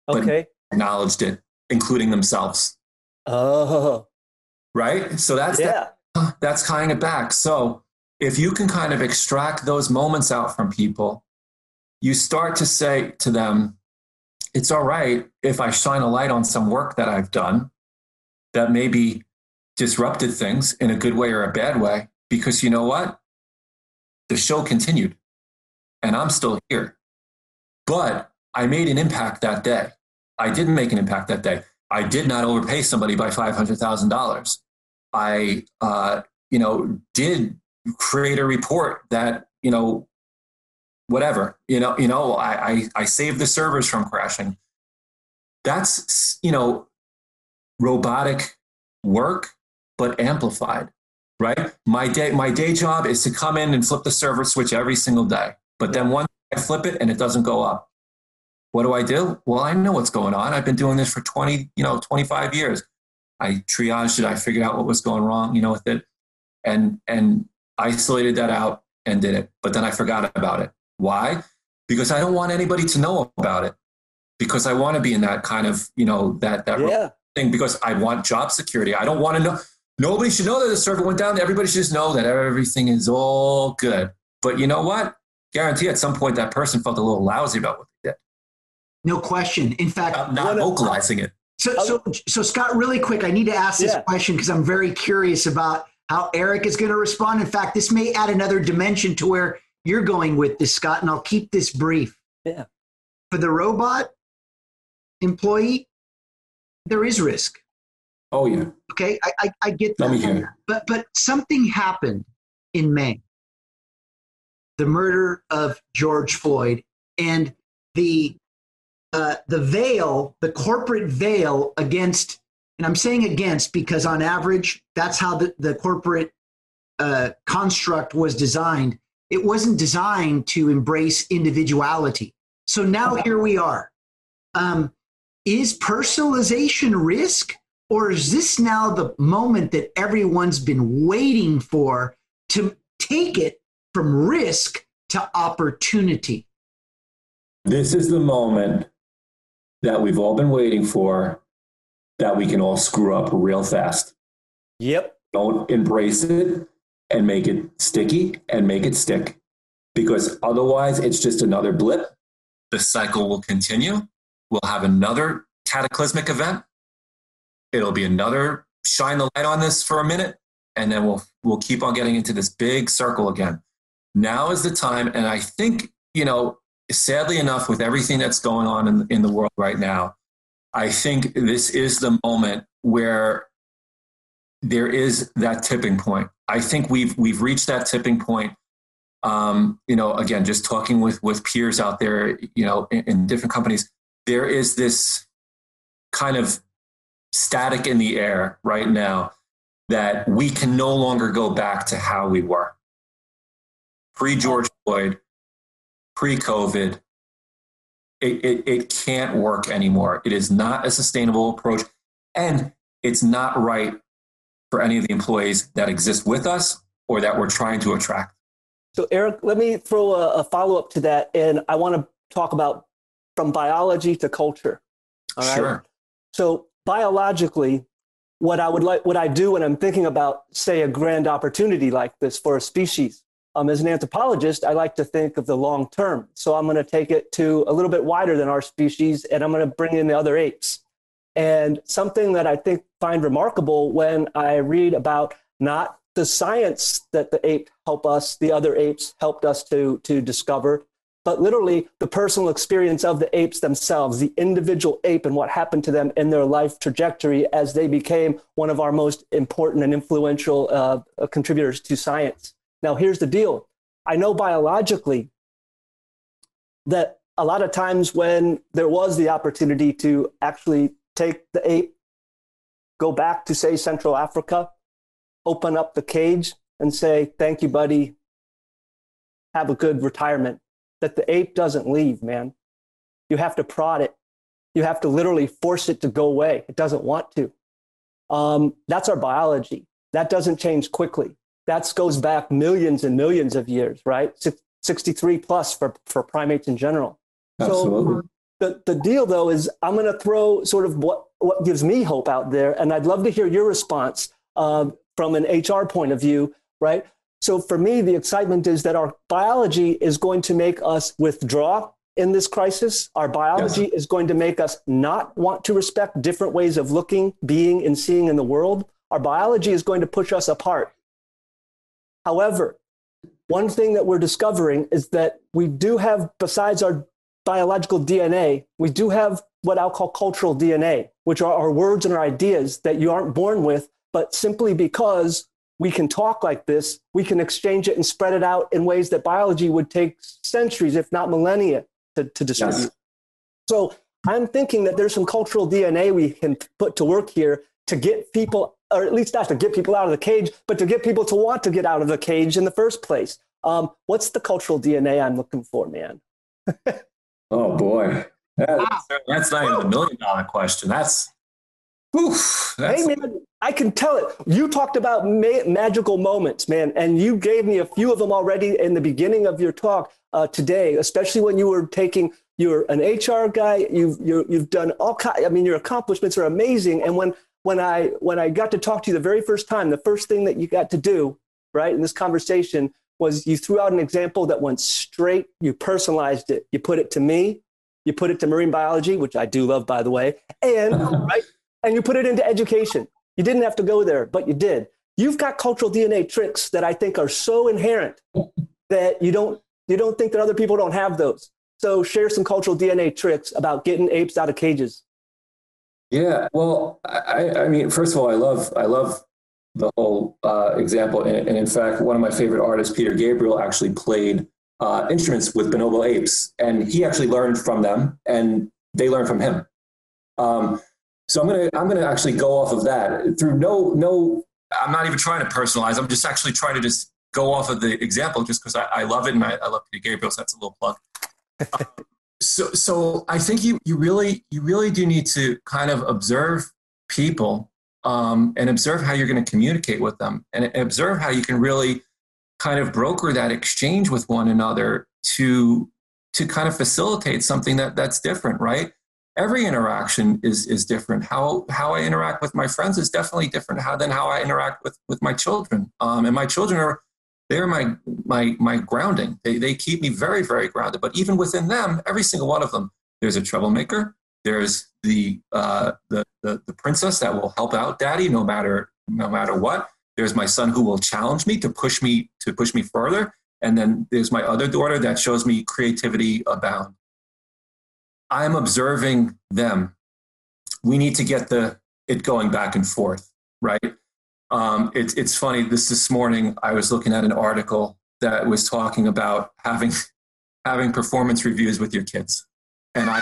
Okay. Acknowledged it, including themselves. Oh. Right. So that's yeah. That, that's tying it back. So if you can kind of extract those moments out from people, you start to say to them, it's all right if I shine a light on some work that I've done that maybe disrupted things in a good way or a bad way, because you know what? The show continued and I'm still here. But I made an impact that day. I didn't make an impact that day. I did not overpay somebody by $500,000. I, uh, you know, did create a report that, you know, whatever, you know, you know, I, I, I saved the servers from crashing. That's, you know, robotic work, but amplified, right? My day, my day job is to come in and flip the server switch every single day. But then once I flip it and it doesn't go up, what do I do? Well, I know what's going on. I've been doing this for 20, you know, 25 years. I triaged it. I figured out what was going wrong, you know, with it and, and isolated that out and did it. But then I forgot about it. Why? Because I don't want anybody to know about it. Because I want to be in that kind of, you know, that, that yeah. thing because I want job security. I don't want to know. Nobody should know that the server went down. Everybody should just know that everything is all good. But you know what? Guarantee at some point that person felt a little lousy about what they did. No question. In fact, not, not vocalizing it. So, so, so Scott, really quick, I need to ask this yeah. question because I'm very curious about how Eric is going to respond. In fact, this may add another dimension to where you're going with this, Scott, and I'll keep this brief. Yeah. For the robot employee, there is risk. Oh yeah. Okay, I, I, I get that. Let me hear. But but something happened in May. The murder of George Floyd and the uh, the veil, the corporate veil against, and I'm saying against because on average, that's how the, the corporate uh, construct was designed. It wasn't designed to embrace individuality. So now here we are. Um, is personalization risk, or is this now the moment that everyone's been waiting for to take it from risk to opportunity? This is the moment that we've all been waiting for that we can all screw up real fast. Yep. Don't embrace it and make it sticky and make it stick because otherwise it's just another blip. The cycle will continue. We'll have another cataclysmic event. It'll be another shine the light on this for a minute and then we'll we'll keep on getting into this big circle again. Now is the time and I think, you know, sadly enough with everything that's going on in, in the world right now, I think this is the moment where there is that tipping point. I think we've we've reached that tipping point. Um, you know, again, just talking with with peers out there, you know, in, in different companies, there is this kind of static in the air right now that we can no longer go back to how we were pre George Floyd, pre COVID. It, it, it can't work anymore. It is not a sustainable approach. And it's not right for any of the employees that exist with us or that we're trying to attract. So, Eric, let me throw a, a follow up to that. And I want to talk about from biology to culture. All right? Sure. So, biologically, what I would like, what I do when I'm thinking about, say, a grand opportunity like this for a species, um, as an anthropologist, I like to think of the long term. So I'm going to take it to a little bit wider than our species, and I'm going to bring in the other apes. And something that I think find remarkable when I read about not the science that the ape help us, the other apes helped us to, to discover, but literally the personal experience of the apes themselves, the individual ape and what happened to them in their life trajectory as they became one of our most important and influential uh, contributors to science. Now, here's the deal I know biologically that a lot of times when there was the opportunity to actually take the ape, go back to, say, Central Africa, open up the cage and say, Thank you, buddy. Have a good retirement. That the ape doesn't leave, man. You have to prod it. You have to literally force it to go away. It doesn't want to. Um, that's our biology. That doesn't change quickly. That goes back millions and millions of years, right? 63 plus for, for primates in general. Absolutely. So the, the deal though is I'm going to throw sort of what, what gives me hope out there. And I'd love to hear your response uh, from an HR point of view, right? So for me, the excitement is that our biology is going to make us withdraw in this crisis. Our biology yes. is going to make us not want to respect different ways of looking, being, and seeing in the world. Our biology is going to push us apart. However, one thing that we're discovering is that we do have, besides our biological DNA, we do have what I'll call cultural DNA, which are our words and our ideas that you aren't born with, but simply because we can talk like this, we can exchange it and spread it out in ways that biology would take centuries, if not millennia, to, to distribute. Yes. So I'm thinking that there's some cultural DNA we can put to work here to get people, or at least not to get people out of the cage, but to get people to want to get out of the cage in the first place. Um, what's the cultural DNA I'm looking for, man? oh boy, wow. that's not even a million dollar question. That's, oof, that's hey man, I can tell it. You talked about ma- magical moments, man, and you gave me a few of them already in the beginning of your talk uh, today, especially when you were taking. You're an HR guy. You've you have done all. I mean, your accomplishments are amazing. And when when I when I got to talk to you the very first time, the first thing that you got to do, right, in this conversation was you threw out an example that went straight. You personalized it. You put it to me. You put it to marine biology, which I do love, by the way, and right, and you put it into education. You didn't have to go there, but you did. You've got cultural DNA tricks that I think are so inherent that you don't you don't think that other people don't have those. So share some cultural DNA tricks about getting apes out of cages. Yeah, well, I, I mean, first of all, I love I love the whole uh, example, and, and, in fact, one of my favorite artists, Peter Gabriel, actually played uh, instruments with bonobo apes, and he actually learned from them, and they learned from him. Um, so I'm gonna I'm gonna actually go off of that through no no. I'm not even trying to personalize. I'm just actually trying to just go off of the example just because I, I, love it and I, I love Peter Gabriel. So that's a little plug. so so I think you you really you really do need to kind of observe people um, and observe how you're going to communicate with them and observe how you can really kind of broker that exchange with one another to to kind of facilitate something that that's different right every interaction is is different. How how I interact with my friends is definitely different how, than how I interact with with my children. Um, and my children are they're my my my grounding. They they keep me very very grounded. But even within them, every single one of them, there's a troublemaker. There's the uh, the, the the princess that will help out daddy no matter no matter what. There's my son who will challenge me to push me to push me further. And then there's my other daughter that shows me creativity abound. I'm observing them. We need to get the it going back and forth, right? Um, it's it's funny. This this morning, I was looking at an article that was talking about having having performance reviews with your kids, and I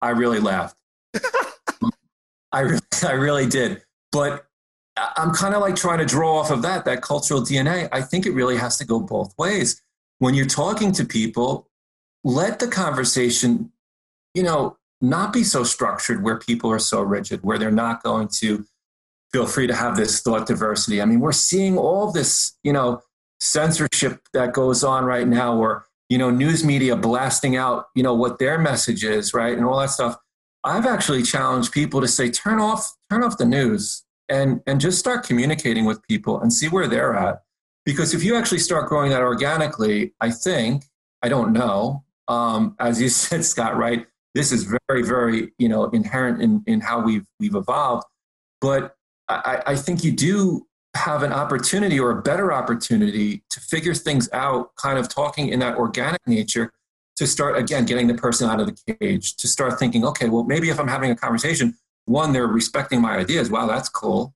I really laughed. I really, I really did, but I'm kind of like trying to draw off of that that cultural DNA. I think it really has to go both ways. When you're talking to people, let the conversation you know, not be so structured where people are so rigid, where they're not going to feel free to have this thought diversity. I mean, we're seeing all this, you know, censorship that goes on right now where, you know, news media blasting out, you know, what their message is, right? And all that stuff. I've actually challenged people to say, turn off, turn off the news and, and just start communicating with people and see where they're at. Because if you actually start growing that organically, I think, I don't know, um, as you said, Scott, right? this is very, very, you know, inherent in, in how we've, we've evolved. But I, I think you do have an opportunity or a better opportunity to figure things out, kind of talking in that organic nature to start, again, getting the person out of the cage, to start thinking, okay, well, maybe if I'm having a conversation, one, they're respecting my ideas. Wow, that's cool.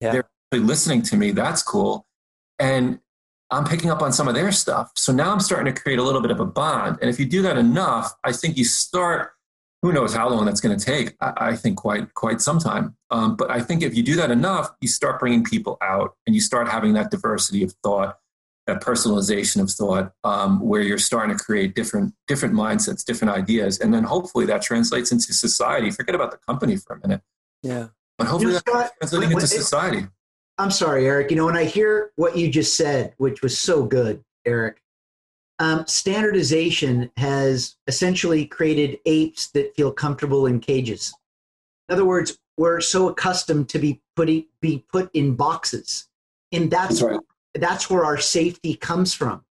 Yeah. They're listening to me. That's cool. And I'm picking up on some of their stuff. So now I'm starting to create a little bit of a bond. And if you do that enough, I think you start, who knows how long that's going to take. I, I, think quite, quite some time. Um, but I think if you do that enough, you start bringing people out and you start having that diversity of thought. that personalization of thought, um, where you're starting to create different different mindsets, different ideas, and then hopefully that translates into society. Forget about the company for a minute. Yeah. But hopefully you know, Scott, that's translating when, into society. I'm sorry, Eric. You know, when I hear what you just said, which was so good, Eric, um, standardization has essentially created apes that feel comfortable in cages. In other words, we're so accustomed to be putting be put in boxes, and that's that's, right. that's where our safety comes from.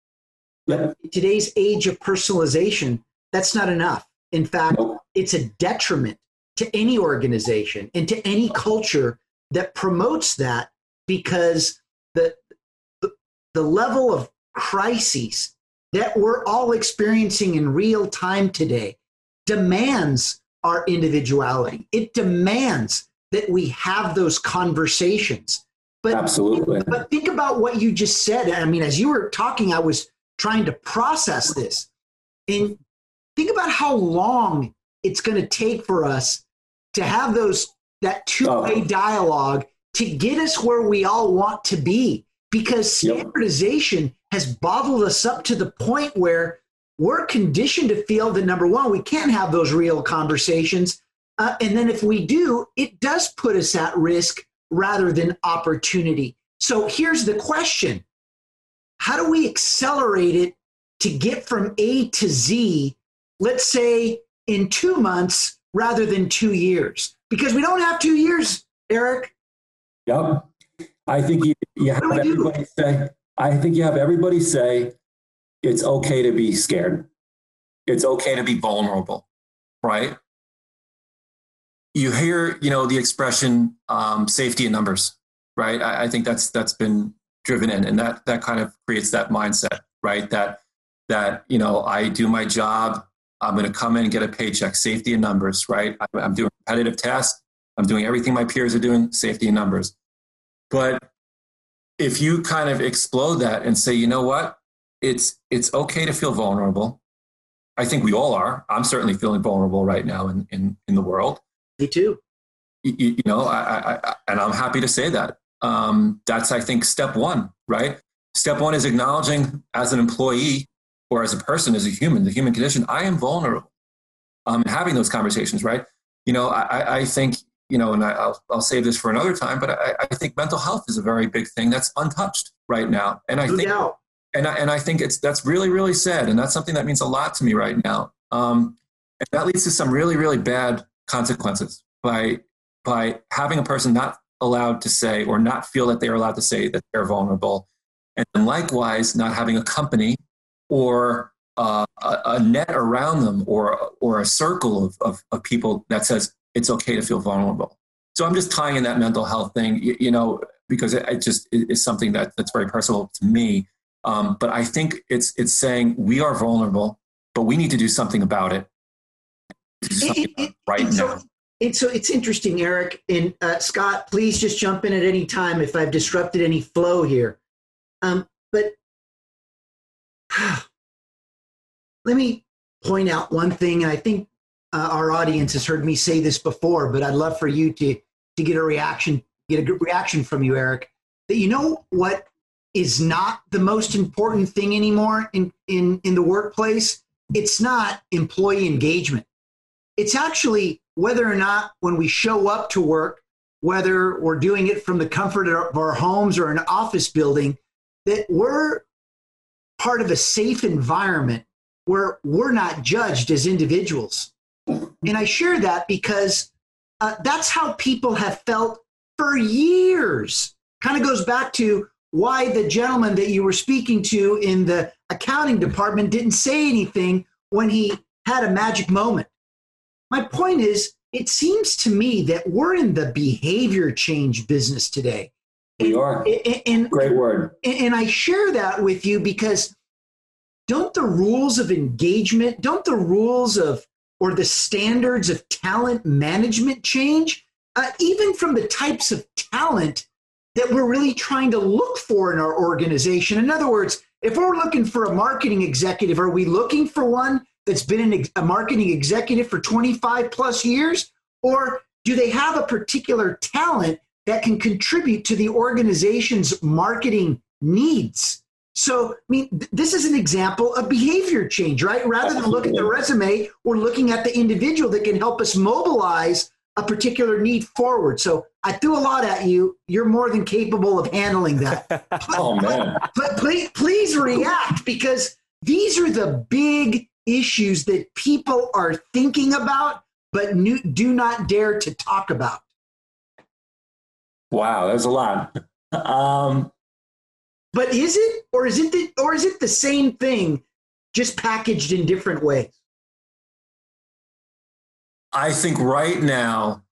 But in today's age of personalization, that's not enough. In fact, nope. it's a detriment to any organization and to any culture that promotes that because the, the, the level of crises that we're all experiencing in real time today demands our individuality. It demands that we have those conversations. But, Absolutely. But think about what you just said. I mean, as you were talking, I was trying to process this. And think about how long it's going to take for us to have those that two-way oh. dialogue to get us where we all want to be because standardization yep. Has bottled us up to the point where we're conditioned to feel that number one we can't have those real conversations. Uh, and then if we do it does put us at risk rather than opportunity. So here's the question. How do we accelerate it to get from a to z let's say in two months rather than two years? Because we don't have two years eric. Yep. I think you, you have everybody say, I think you have everybody say it's okay to be scared. It's okay to be vulnerable, right? You hear, you know, the expression um, safety in numbers, right? I, I think that's that's been driven in, and that that kind of creates that mindset, right? That that you know, I do my job. I'm going to come in and get a paycheck. Safety in numbers, right? I'm doing repetitive tasks. I'm doing everything my peers are doing, safety in numbers. But if you kind of explode that and say, you know what, it's it's okay to feel vulnerable. I think we all are. I'm certainly feeling vulnerable right now in in, in the world. Me too. You, you know, I, I, I, and I'm happy to say that. Um, that's I think step one, right? Step one is acknowledging as an employee or as a person, as a human, the human condition. I am vulnerable. Um, having those conversations, right? You know, I, I think you know, and I, will I'll save this for another time, but I, I, think mental health is a very big thing that's untouched right now. And I think, and I, and I think it's, that's really, really sad. And that's something that means a lot to me right now. Um, and that leads to some really, really bad consequences by, by having a person not allowed to say or not feel that they're allowed to say that they're vulnerable. And likewise, not having a company or uh, a, a, net around them or, or a circle of, of, of people that says, it's okay to feel vulnerable. So I'm just tying in that mental health thing, you, you know, because it, it, just is something that, that's very personal to me. Um, but I think it's it's saying we are vulnerable, but we need to do something about it. Something it, it right now. So, it's so it's interesting, Eric and uh, Scott. Please just jump in at any time if I've disrupted any flow here. Um, but let me point out one thing, and I think uh, our audience has heard me say this before, but I'd love for you to to get a reaction, get a good reaction from you, Eric. That you know what is not the most important thing anymore in in in the workplace. It's not employee engagement. It's actually whether or not when we show up to work, whether we're doing it from the comfort of our homes or an office building, that we're part of a safe environment where we're not judged as individuals and I share that because uh, that's how people have felt for years. Kind of goes back to why the gentleman that you were speaking to in the accounting department didn't say anything when he had a magic moment. My point is, it seems to me that we're in the behavior change business today. We are. And, and, Great word. And I share that with you because don't the rules of engagement, don't the rules of or the standards of talent management change, uh, even from the types of talent that we're really trying to look for in our organization. In other words, if we're looking for a marketing executive, are we looking for one that's been an, a marketing executive for 25 plus years? Or do they have a particular talent that can contribute to the organization's marketing needs? So, I mean, th- this is an example of behavior change, right? Rather than look at the resume, we're looking at the individual that can help us mobilize a particular need forward. So, I threw a lot at you. You're more than capable of handling that. oh man! But please, please react because these are the big issues that people are thinking about, but do not dare to talk about. Wow, that's a lot. Um, but is it, or is it, the, or is it the same thing, just packaged in different ways? I think right now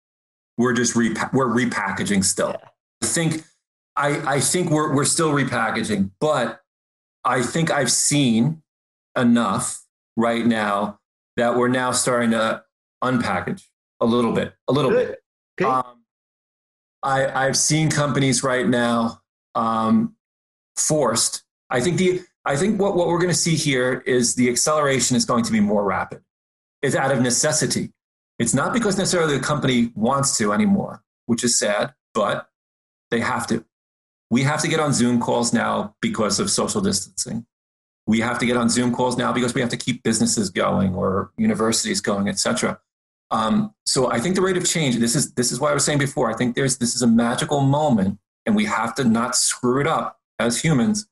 we're just repa- we're repackaging still. I think I, I think we're we're still repackaging, but I think I've seen enough right now that we're now starting to unpackage a little bit, a little Good. bit. Okay. Um, I, I've seen companies right now um, forced. I think the I think what, what we're going to see here is the acceleration is going to be more rapid. It's out of necessity. It's not because necessarily the company wants to anymore, which is sad, but they have to. We have to get on Zoom calls now because of social distancing. We have to get on Zoom calls now because we have to keep businesses going or universities going, etc. Um, so I think the rate of change. This is this is what I was saying before. I think there's this is a magical moment, and we have to not screw it up as humans.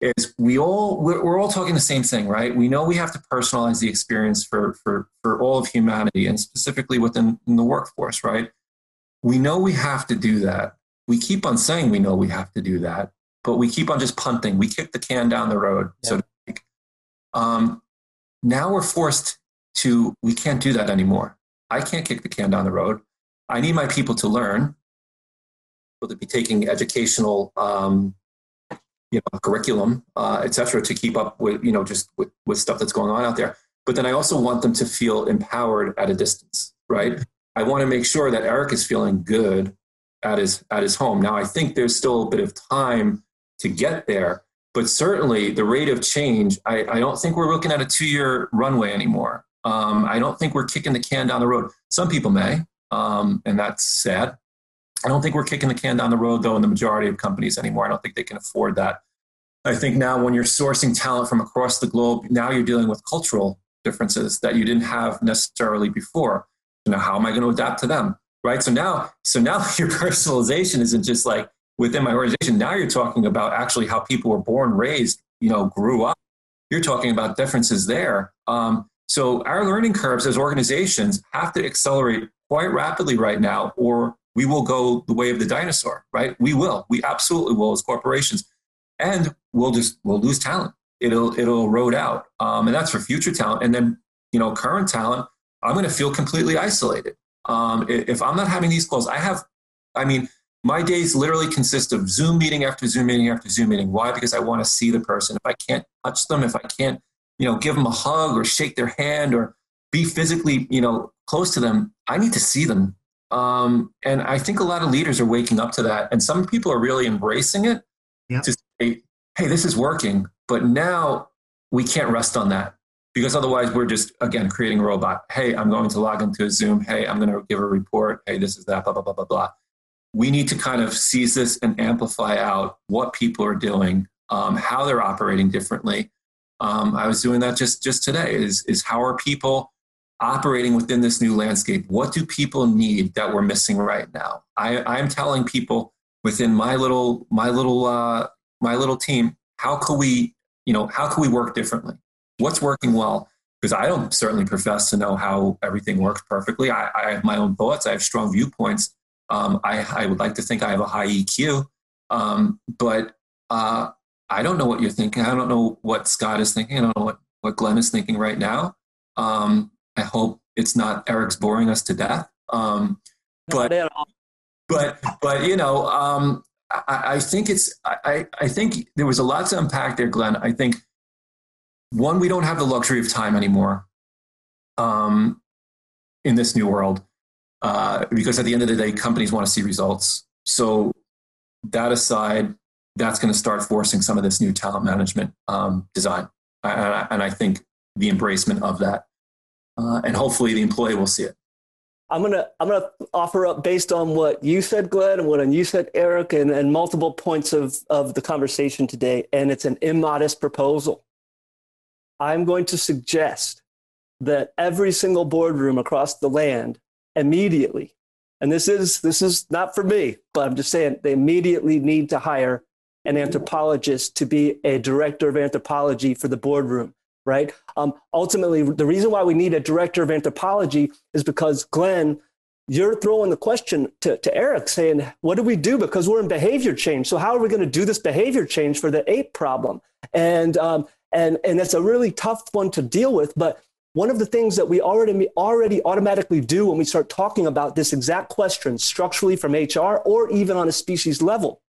Is we all we're, we're all talking the same thing, right? We know we have to personalize the experience for for for all of humanity, and specifically within the workforce, right? We know we have to do that. We keep on saying we know we have to do that, but we keep on just punting. We kick the can down the road, yeah. so to speak. Um, now we're forced to. We can't do that anymore I can't kick the can down the road. I need my people to learn, to be taking educational, um, you know, curriculum, uh, et cetera, to keep up with, you know, just with, with stuff that's going on out there. But then I also want them to feel empowered at a distance, right? I want to make sure that Eric is feeling good at his at his home. Now I think there's still a bit of time to get there, but certainly the rate of change, I, I don't think we're looking at a two-year runway anymore. Um, I don't think we're kicking the can down the road. Some people may, um, and that's sad. I don't think we're kicking the can down the road, though, in the majority of companies anymore. I don't think they can afford that. I think now when you're sourcing talent from across the globe, now you're dealing with cultural differences that you didn't have necessarily before. You know, how am I going to adapt to them? Right. So now, so now your personalization isn't just like within my organization. Now you're talking about actually how people were born, raised, you know, grew up. You're talking about differences there. Um, so our learning curves as organizations have to accelerate quite rapidly right now, or we will go the way of the dinosaur, right? We will. We absolutely will as corporations. And we'll just we'll lose talent. It'll it'll erode out. Um, and that's for future talent. And then, you know, current talent, I'm gonna feel completely isolated. Um, if I'm not having these calls, I have I mean, my days literally consist of Zoom meeting after Zoom meeting after Zoom meeting. Why? Because I want to see the person. If I can't touch them, if I can't you know, give them a hug or shake their hand or be physically, you know, close to them. I need to see them. Um, and I think a lot of leaders are waking up to that. And some people are really embracing it yep. to say, hey, this is working. But now we can't rest on that because otherwise we're just, again, creating a robot. Hey, I'm going to log into a Zoom. Hey, I'm going to give a report. Hey, this is that, blah, blah, blah, blah, blah. We need to kind of seize this and amplify out what people are doing, um, how they're operating differently um, I was doing that just just today. Is is how are people operating within this new landscape? What do people need that we're missing right now? I, I'm telling people within my little my little uh, my little team how can we you know how can we work differently? What's working well? Because I don't certainly profess to know how everything works perfectly. I, I have my own thoughts. I have strong viewpoints. Um, I, I would like to think I have a high EQ, um, but uh, I don't know what you're thinking. I don't know what Scott is thinking. I don't know what, what Glenn is thinking right now. Um, I hope it's not Eric's boring us to death. Um, but, but, but, you know, um, I, I, think it's, I, I think there was a lot to unpack there, Glenn. I think one, we don't have the luxury of time anymore um, in this new world uh, because at the end of the day, companies want to see results. So that aside, that's going to start forcing some of this new talent management um, design. And I, and I, think the embracement of that, uh, and hopefully the employee will see it. I'm gonna I'm gonna offer up based on what you said, Glenn, and what you said, Eric, and, and multiple points of, of the conversation today, and it's an immodest proposal. I'm going to suggest that every single boardroom across the land immediately, and this is this is not for me, but I'm just saying they immediately need to hire an anthropologist to be a director of anthropology for the boardroom right? Um, ultimately, the reason why we need a director of anthropology is because Glenn, you're throwing the question to, to Eric saying, what do we do? Because we're in behavior change. So how are we going to do this behavior change for the ape problem? And, um, and, and it's a really tough one to deal with. But one of the things that we already, already automatically do when we start talking about this exact question structurally from HR or even on a species level,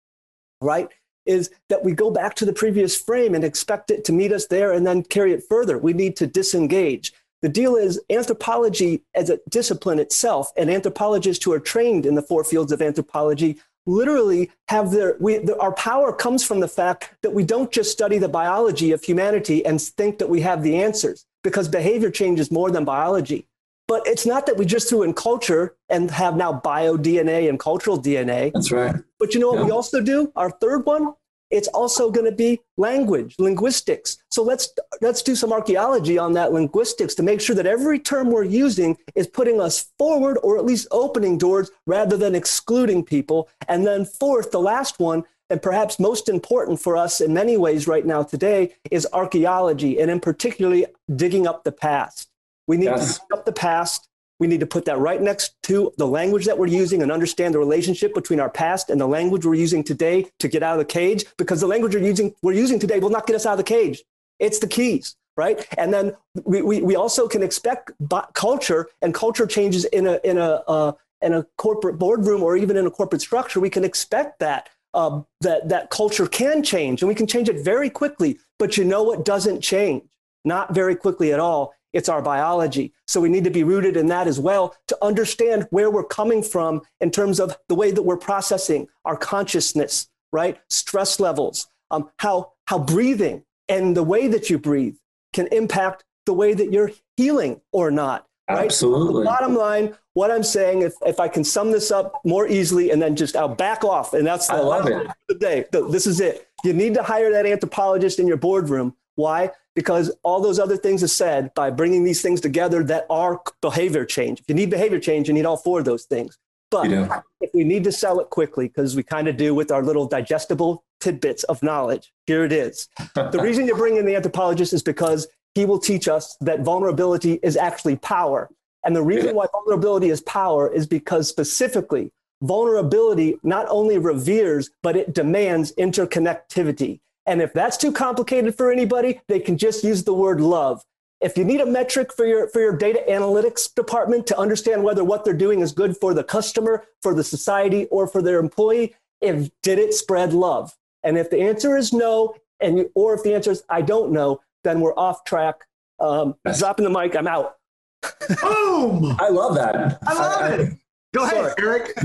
right, is that we go back to the previous frame and expect it to meet us there and then carry it further. We need to disengage. The deal is anthropology as a discipline itself, and anthropologists who are trained in the four fields of anthropology literally have their we, the, our power comes from the fact that we don't just study the biology of humanity and think that we have the answers because behavior change is more than biology but it's not that we just threw in culture and have now bio DNA and cultural DNA. That's right. But you know what yeah. we also do? Our third one, it's also going to be language, linguistics. So let's let's do some archaeology on that linguistics to make sure that every term we're using is putting us forward or at least opening doors rather than excluding people. And then fourth, the last one, and perhaps most important for us in many ways right now today is archaeology and in particularly digging up the past. We need yes. to up the past. We need to put that right next to the language that we're using and understand the relationship between our past and the language we're using today to get out of the cage. Because the language we're using, we're using today will not get us out of the cage. It's the keys, right? And then we, we, we also can expect culture and culture changes in a, in a, uh, in a corporate boardroom or even in a corporate structure. We can expect that uh, that that culture can change and we can change it very quickly. But you know what doesn't change? Not very quickly at all it's our biology. So we need to be rooted in that as well to understand where we're coming from in terms of the way that we're processing our consciousness, right? Stress levels, um, how, how breathing and the way that you breathe can impact the way that you're healing or not. Right? Absolutely. The bottom line, what I'm saying, if, if I can sum this up more easily and then just I'll back off, and that's the last of the day. This is it. You need to hire that anthropologist in your boardroom. Why? because all those other things are said by bringing these things together that are behavior change. If you need behavior change, you need all four of those things. But if we need to sell it quickly, because we kind of do with our little digestible tidbits of knowledge, here it is. the reason you bring in the anthropologist is because he will teach us that vulnerability is actually power. And the reason why vulnerability is power is because specifically, vulnerability not only reveres, but it demands interconnectivity. And if that's too complicated for anybody, they can just use the word love. If you need a metric for your, for your data analytics department to understand whether what they're doing is good for the customer, for the society, or for their employee, if did it spread love? And if the answer is no, and you, or if the answer is I don't know, then we're off track. Um, dropping the mic, I'm out. Boom! I love that. I love I, it. Go ahead, Eric.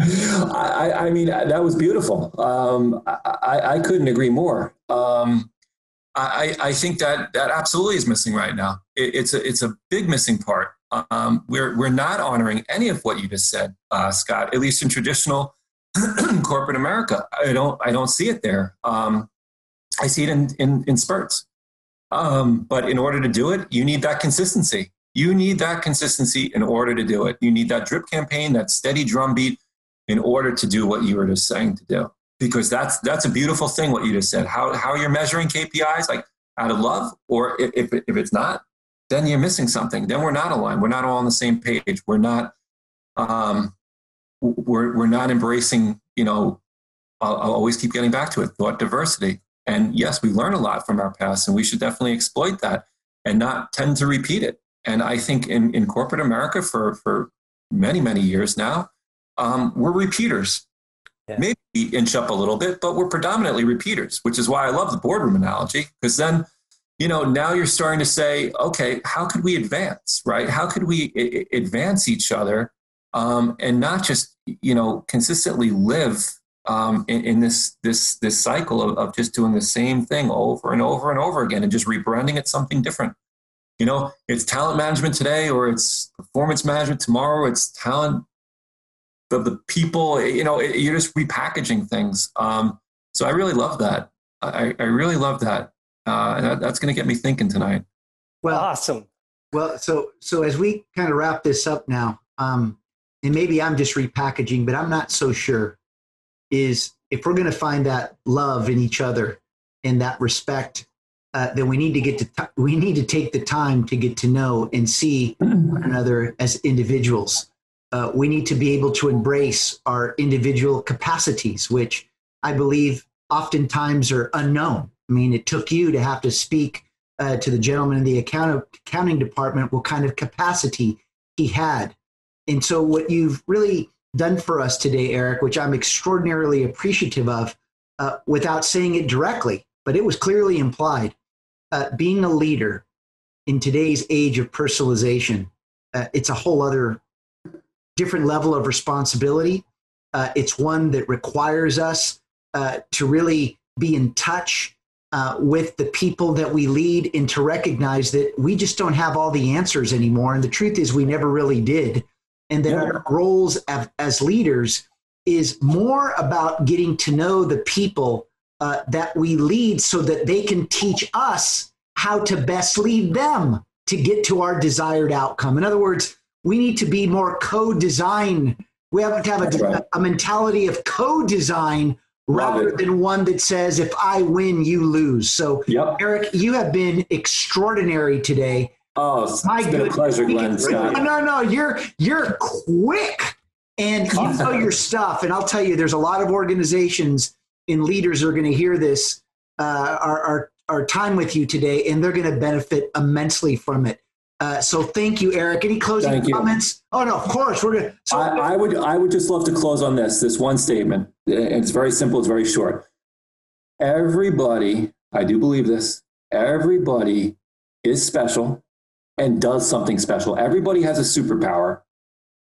I, I, mean, that was beautiful. Um, I, I, couldn't agree more. Um, I, I, think that that absolutely is missing right now. It, it's a it's a big missing part. Um, we're we're not honoring any of what you just said, uh, Scott. At least in traditional corporate America, I don't I don't see it there. Um, I see it in in, in spurts. Um, but in order to do it, you need that consistency. You need that consistency in order to do it. You need that drip campaign, that steady drumbeat in order to do what you were just saying to do. Because that's that's a beautiful thing what you just said. How how you're measuring KPIs like out of love, or if if it's not, then you're missing something. Then we're not aligned. We're not all on the same page. We're not um, we're we're not embracing. You know, I'll, I'll always keep getting back to it. Thought diversity. And yes, we learn a lot from our past, and we should definitely exploit that and not tend to repeat it. And I think in, in corporate America for, for many, many years now, um, we're repeaters. Yeah. Maybe we inch up a little bit, but we're predominantly repeaters, which is why I love the boardroom analogy, because then, you know, now you're starting to say, okay, how could we advance, right? How could we I- advance each other um, and not just, you know, consistently live um, in, in, this this this cycle of, of just doing the same thing over and over and over again and just rebranding it something different. You know, it's talent management today, or it's performance management tomorrow. It's talent of the people. You know, it, you're just repackaging things. Um, so I really love that. I, I really love that. Uh, that that's going to get me thinking tonight. Well, awesome. Well, so so as we kind of wrap this up now, um, and maybe I'm just repackaging, but I'm not so sure. Is if we're going to find that love in each other and that respect uh, then we need to get to t- we need to take the time to get to know and see one another as individuals. Uh, we need to be able to embrace our individual capacities, which I believe oftentimes are unknown. I mean, it took you to have to speak uh, to the gentleman in the account- accounting department what kind of capacity he had. And so, what you've really done for us today, Eric, which I'm extraordinarily appreciative of, uh, without saying it directly, but it was clearly implied, uh, being a leader in today's age of personalization, uh, it's a whole other different level of responsibility. Uh, it's one that requires us uh, to really be in touch uh, with the people that we lead and to recognize that we just don't have all the answers anymore. And the truth is, we never really did. And that yeah. our roles as, as leaders is more about getting to know the people uh, that we lead so that they can teach us how to best lead them to get to our desired outcome. In other words, we need to be more co design. We have to have a, right. a mentality of co design rather than one that says, if I win, you lose. So, yep. Eric, you have been extraordinary today. Oh, my it's been a pleasure, Glenn. Scott. No, no, you're you're quick and you know your stuff. And I'll tell you, there's a lot of organizations and leaders are going to hear this, uh, our, our, our time with you today, and they're going to benefit immensely from it. Uh, so thank you, Eric. Any closing thank comments? You. Oh no, of course we're gonna. So I, I, would I would just love to close on this this one statement. It's very simple. It's very short. Everybody, I do believe this. Everybody is special and does something special. Everybody has a superpower.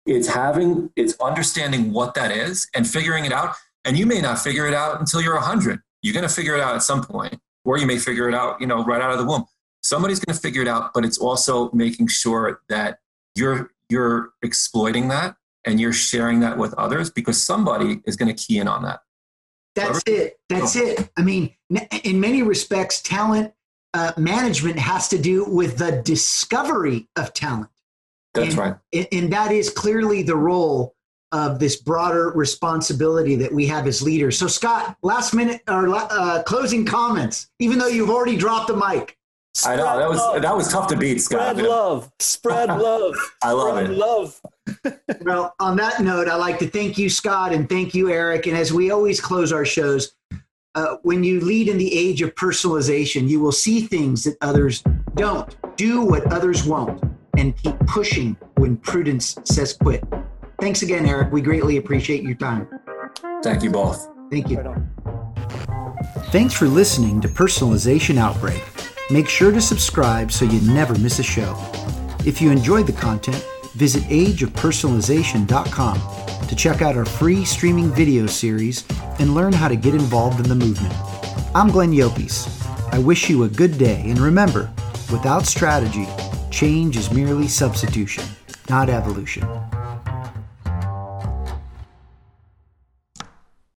It's having, it's understanding what that is and figuring it out. And you may not figure it out until you're 100. You're going to figure it out at some point, or you may figure it out, you know, right out of the womb. Somebody's going to figure it out, but it's also making sure that you're you're exploiting that and you're sharing that with others because somebody is going to key in on that. That's it. That's it. I mean, in many respects, talent uh, management has to do with the discovery of talent. That's and, right. And that is clearly the role of this broader responsibility that we have as leaders. So, Scott, last minute or uh, closing comments, even though you've already dropped the mic. Spread I know that was love. that was tough to beat, Scott. Spread love, spread love. I love spread it. Love. well, on that note, I'd like to thank you, Scott, and thank you, Eric. And as we always close our shows, uh, when you lead in the age of personalization, you will see things that others don't. Do what others won't, and keep pushing when prudence says quit. Thanks again, Eric. We greatly appreciate your time. Thank you both. Thank you. Thanks for listening to Personalization Outbreak. Make sure to subscribe so you never miss a show. If you enjoyed the content, visit ageofpersonalization.com to check out our free streaming video series and learn how to get involved in the movement. I'm Glenn Llopis. I wish you a good day, and remember, without strategy, change is merely substitution, not evolution.